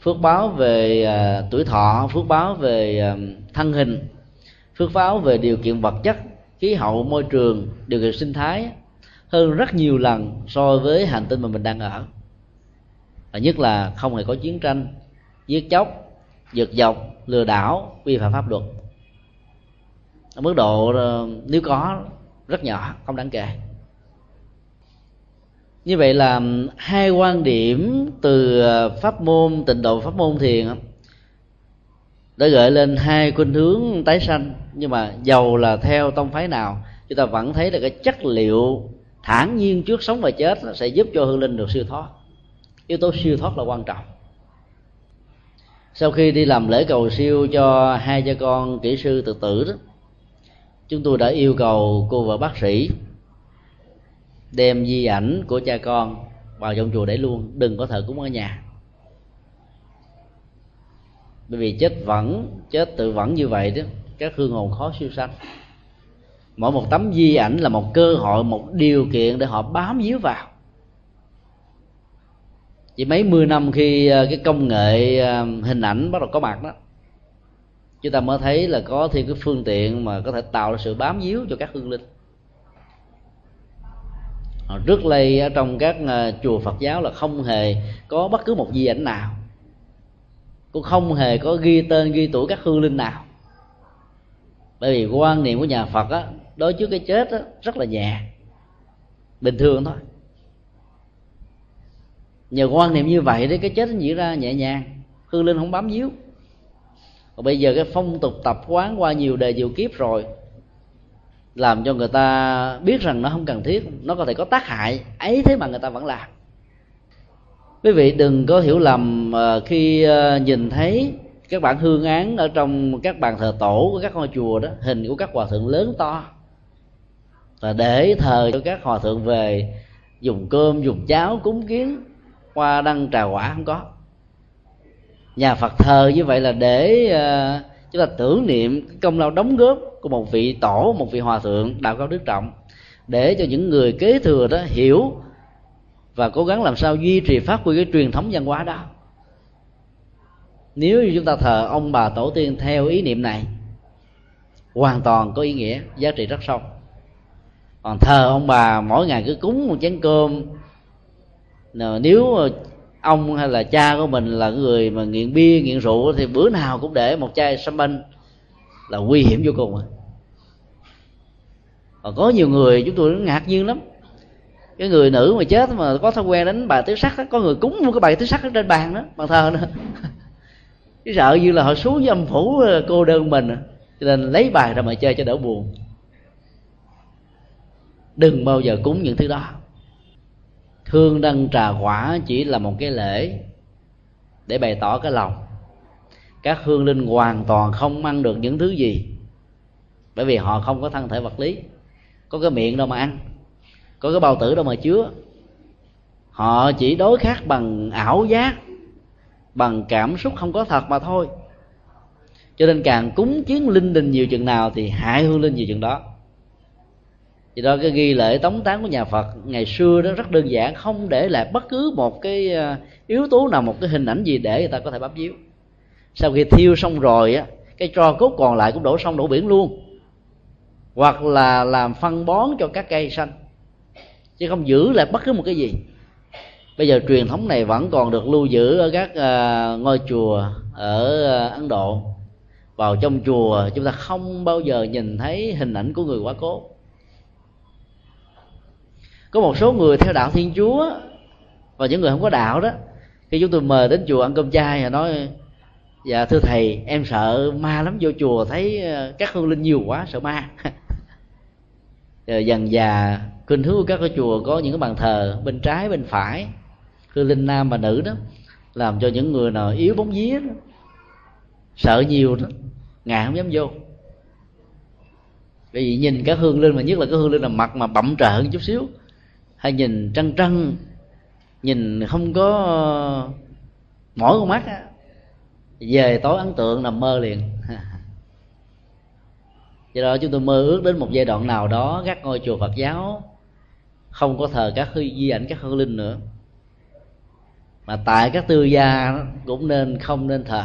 [SPEAKER 1] phước báo về uh, tuổi thọ phước báo về uh, thân hình phước báo về điều kiện vật chất khí hậu môi trường điều kiện sinh thái hơn rất nhiều lần so với hành tinh mà mình đang ở. Và nhất là không hề có chiến tranh giết chóc giật dọc lừa đảo vi phạm pháp luật. Ở mức độ ờ, nếu có rất nhỏ, không đáng kể. Như vậy là hai quan điểm từ ờ, pháp môn, tịnh độ pháp môn thiền đã gợi lên hai khuynh hướng tái sanh. Nhưng mà giàu là theo tông phái nào, chúng ta vẫn thấy là cái chất liệu thản nhiên trước sống và chết sẽ giúp cho hương linh được siêu thoát. Yếu tố siêu thoát là quan trọng. Sau khi đi làm lễ cầu siêu cho hai cha con kỹ sư tự tử đó chúng tôi đã yêu cầu cô vợ bác sĩ đem di ảnh của cha con vào trong chùa để luôn, đừng có thờ cúng ở nhà. Bởi vì chết vẫn, chết tự vẫn như vậy đó, các hương hồn khó siêu sanh. Mỗi một tấm di ảnh là một cơ hội, một điều kiện để họ bám víu vào. Chỉ mấy mươi năm khi ờ, cái công nghệ ờ, hình ảnh bắt đầu có mặt đó chúng ta mới thấy là có thêm cái phương tiện mà có thể tạo ra sự bám víu cho các hương linh. Trước đây ở trong các à, chùa Phật giáo là không hề có bất cứ một di ảnh nào. Cũng không hề có ghi tên ghi tuổi các hương linh nào. Bởi vì quan niệm của nhà Phật á đối trước cái chết á, rất là nhẹ. Bình thường thôi. Nhờ quan niệm như vậy đấy cái chết nó diễn ra nhẹ nhàng. Hương linh không bám víu còn bây giờ cái phong tục tập quán qua nhiều đời nhiều kiếp rồi, làm cho người ta biết rằng nó không cần thiết, nó có thể có tác hại, ấy thế mà người ta vẫn làm. Quý vị đừng có hiểu lầm ờ, khi ờ, nhìn thấy các bản hương án ở trong các bàn thờ tổ của các ngôi chùa đó, hình của các hòa thượng lớn to và để thờ cho các hòa thượng về dùng cơm, dùng cháo, cúng kiến hoa đăng trà quả không có nhà phật thờ như vậy là để uh, chúng ta tưởng niệm công lao đóng góp của một vị tổ một vị hòa thượng đạo cao đức trọng để cho những người kế thừa đó hiểu và cố gắng làm sao duy trì phát huy cái truyền thống văn hóa đó. Nếu như chúng ta thờ ông bà tổ tiên theo ý niệm này hoàn toàn có ý nghĩa giá trị rất sâu. Còn thờ ông bà mỗi ngày cứ cúng một chén cơm nếu ông hay là cha của mình là người mà nghiện bia nghiện rượu thì bữa nào cũng để một chai sâm banh là nguy hiểm vô cùng còn có nhiều người chúng tôi ngạc nhiên lắm. Cái người nữ mà chết mà có thói quen đánh bài tứ sắc đó, có người cúng một cái bài tứ sắc ở trên bàn đó bàn thờ nữa *laughs* cái sợ như là họ xuống với âm phủ ờ, cô đơn mình à, cho nên lấy bài ra mà chơi cho đỡ buồn. Đừng bao giờ cúng những thứ đó. Thương đăng trà quả chỉ là một cái lễ để bày tỏ cái lòng. Các hương linh hoàn toàn không ăn được những thứ gì, bởi vì họ không có thân thể vật lý. Có cái miệng đâu mà ăn, có cái bao tử đâu mà chứa. Họ chỉ đối khác bằng ảo giác, bằng cảm xúc không có thật mà thôi. Cho nên càng cúng kiến linh đình nhiều chừng nào thì hại hương linh nhiều chừng đó vì đó cái ghi lễ tống tán của nhà Phật ngày xưa đó rất đơn giản không để lại bất cứ một cái ờ, yếu tố nào một cái hình ảnh gì để người ta có thể bám víu. Sau khi thiêu xong rồi á cái tro cốt còn lại cũng đổ sông đổ biển luôn. Hoặc là làm phân bón cho các cây xanh. Chứ không giữ lại bất cứ một cái gì. Bây giờ truyền thống này vẫn còn được lưu giữ ở các uh, ngôi chùa ở uh, ấn độ. Vào trong chùa chúng ta không bao giờ nhìn thấy hình ảnh của người quá cố có một số người theo đạo thiên chúa và những người không có đạo đó khi chúng tôi mời đến chùa ăn cơm chay và nói dạ thưa thầy em sợ ma lắm vô chùa thấy ờ, các hương linh nhiều quá sợ ma. *laughs* Rồi dần già kinh hướng của các cái chùa có những cái bàn thờ bên trái bên phải hương linh nam và nữ đó làm cho những người nào yếu bóng vía đó, sợ nhiều đó ngài không dám vô. Bởi vì nhìn các hương linh mà nhất là cái hương linh là mặt mà bậm trợn chút xíu hay nhìn trăng trăng, nhìn không có mỗi con mắt á. Về tối ấn tượng nằm mơ liền. *laughs* Do đó chúng tôi mơ ước đến một giai đoạn nào đó các ngôi chùa phật giáo không có thờ các di ảnh các hương linh nữa. Mà tại các tư gia cũng nên không nên thờ,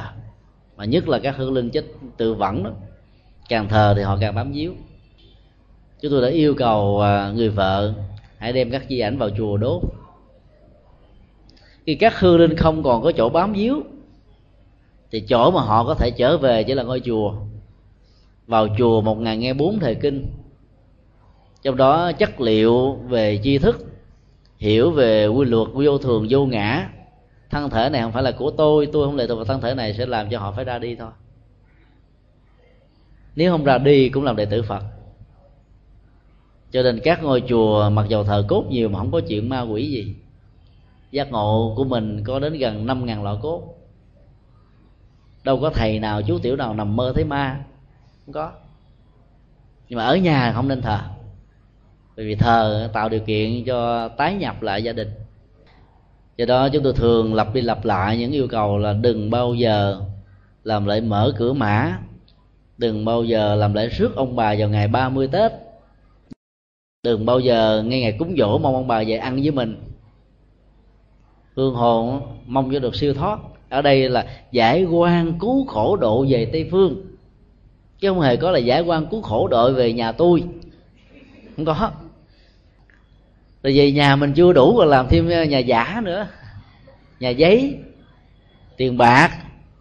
[SPEAKER 1] mà nhất là các hương linh chết tự vẫn đó, càng thờ thì họ càng bám víu. Chúng tôi đã yêu cầu à, người vợ hãy đem các di ảnh vào chùa đốt. Khi các hương linh không còn có chỗ bám víu, thì chỗ mà họ có thể trở về chỉ là ngôi chùa. Vào chùa một ngày nghe bốn thời kinh. Trong đó chất liệu về tri thức, hiểu về quy luật, vô thường, vô ngã. Thân thể này không phải là của tôi tôi không lệ thuộc vào thân thể này sẽ làm cho họ phải ra đi thôi. Nếu không ra đi cũng làm đệ tử phật cho nên các ngôi chùa mặc dầu thờ cốt nhiều mà không có chuyện ma quỷ gì. Giác ngộ của mình có đến gần năm ngàn loại cốt. Đâu có thầy nào, chú tiểu nào nằm mơ thấy ma? Không có. Nhưng mà ở nhà không nên thờ. Bởi vì thờ tạo điều kiện cho tái nhập lại gia đình. Do đó chúng tôi thường lặp đi lặp lại những yêu cầu là đừng bao giờ làm lễ mở cửa mã. Đừng bao giờ làm lễ rước ông bà vào ngày 30 Tết đừng bao giờ ngay ngày cúng dỗ mong ông bà về ăn với mình. Hương hồn mong cho được siêu thoát. Ở đây là giải quan cứu khổ độ về tây phương. Chứ không hề có là giải quan cứu khổ độ về nhà tôi. Không có. Rồi về nhà mình chưa đủ còn làm thêm nhà giả nữa. Nhà giấy, tiền bạc,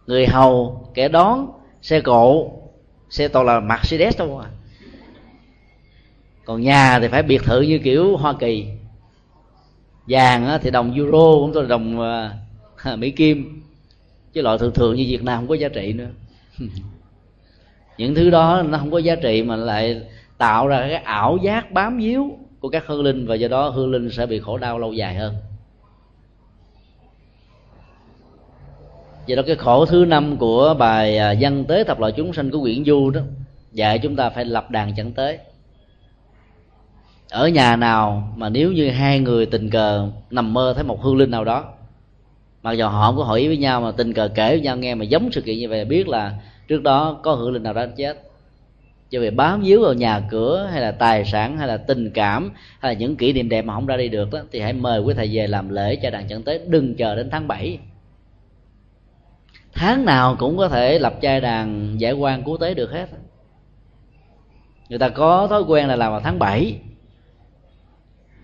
[SPEAKER 1] người hầu, kẻ đón, xe cộ, xe toàn là mercedes đâu à còn nhà thì phải biệt thự như kiểu hoa kỳ. Vàng thì đồng euro, cũng tôi đồng ờ, *laughs* mỹ kim. Chứ loại thường thường như việt nam không có giá trị nữa. *laughs* Những thứ đó nó không có giá trị mà lại tạo ra cái ảo giác bám víu của các hương linh, và do đó hương linh sẽ bị khổ đau lâu dài hơn. Do đó cái khổ thứ năm của bài à, văn tế thập loại chúng sanh của quyển du đó, dạy chúng ta phải lập đàn chẳng tế ở nhà nào mà nếu như hai người tình cờ nằm mơ thấy một hương linh nào đó, mặc dù họ không có hỏi ý với nhau mà tình cờ kể với nhau nghe mà giống sự kiện như vậy, biết là trước đó có hương linh nào đó chết. Cho về bám víu vào nhà cửa hay là tài sản hay là tình cảm hay là những kỷ niệm đẹp mà không ra đi được đó, thì hãy mời quý thầy về làm lễ cho đàn chẳng tới, đừng chờ đến tháng 7 tháng nào cũng có thể lập trai đàn giải quan cứu tế được hết. Người ta có thói quen là làm vào tháng 7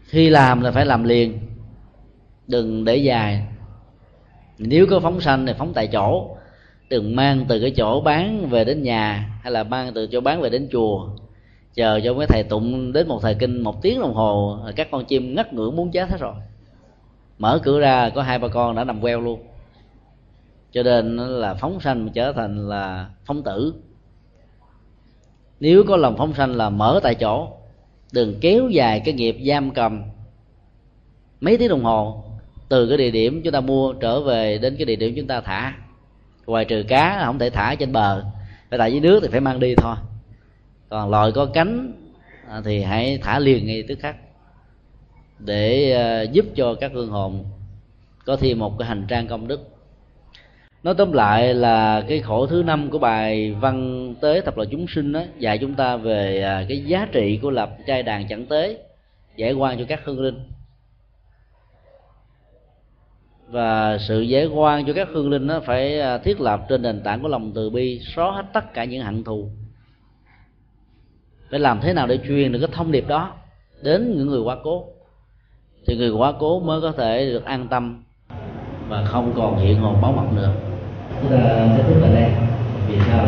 [SPEAKER 1] khi làm là phải làm liền. Đừng để dài. Nếu có phóng sanh thì phóng tại chỗ. Đừng mang từ cái chỗ bán về đến nhà hay là mang từ chỗ bán về đến chùa. Chờ cho mấy thầy tụng đến một thời kinh một tiếng đồng hồ các con chim ngất ngưỡng muốn chết hết rồi. Mở cửa ra, có hai ba con đã nằm queo luôn. Cho nên là phóng sanh trở thành là phóng tử. Nếu có lòng phóng sanh là mở tại chỗ đừng kéo dài cái nghiệp giam cầm. Mấy tiếng đồng hồ, từ cái địa điểm chúng ta mua trở về đến cái địa điểm chúng ta thả. Ngoài trừ cá không thể thả trên bờ. Phải tại dưới nước thì phải mang đi thôi. Còn loài có cánh à, thì hãy thả liền ngay tức khắc. Để à, giúp cho các hương hồn có thêm một cái hành trang công đức nói tóm lại là cái khổ thứ năm của bài văn tế thập loại chúng sinh đó dạy chúng ta về à, cái giá trị của lập trai đàn chẳng tế, giải quan cho các hương linh. Và sự giải quan cho các hương linh nó phải à, thiết lập trên nền tảng của lòng từ bi, xóa hết tất cả những hận thù. Phải làm thế nào để truyền được cái thông điệp đó đến những người quá cố? Thì người quá cố mới có thể được an tâm và không còn hiện hồn báo mặt nữa chúng ta sẽ tiếp tại đây. Vì sao?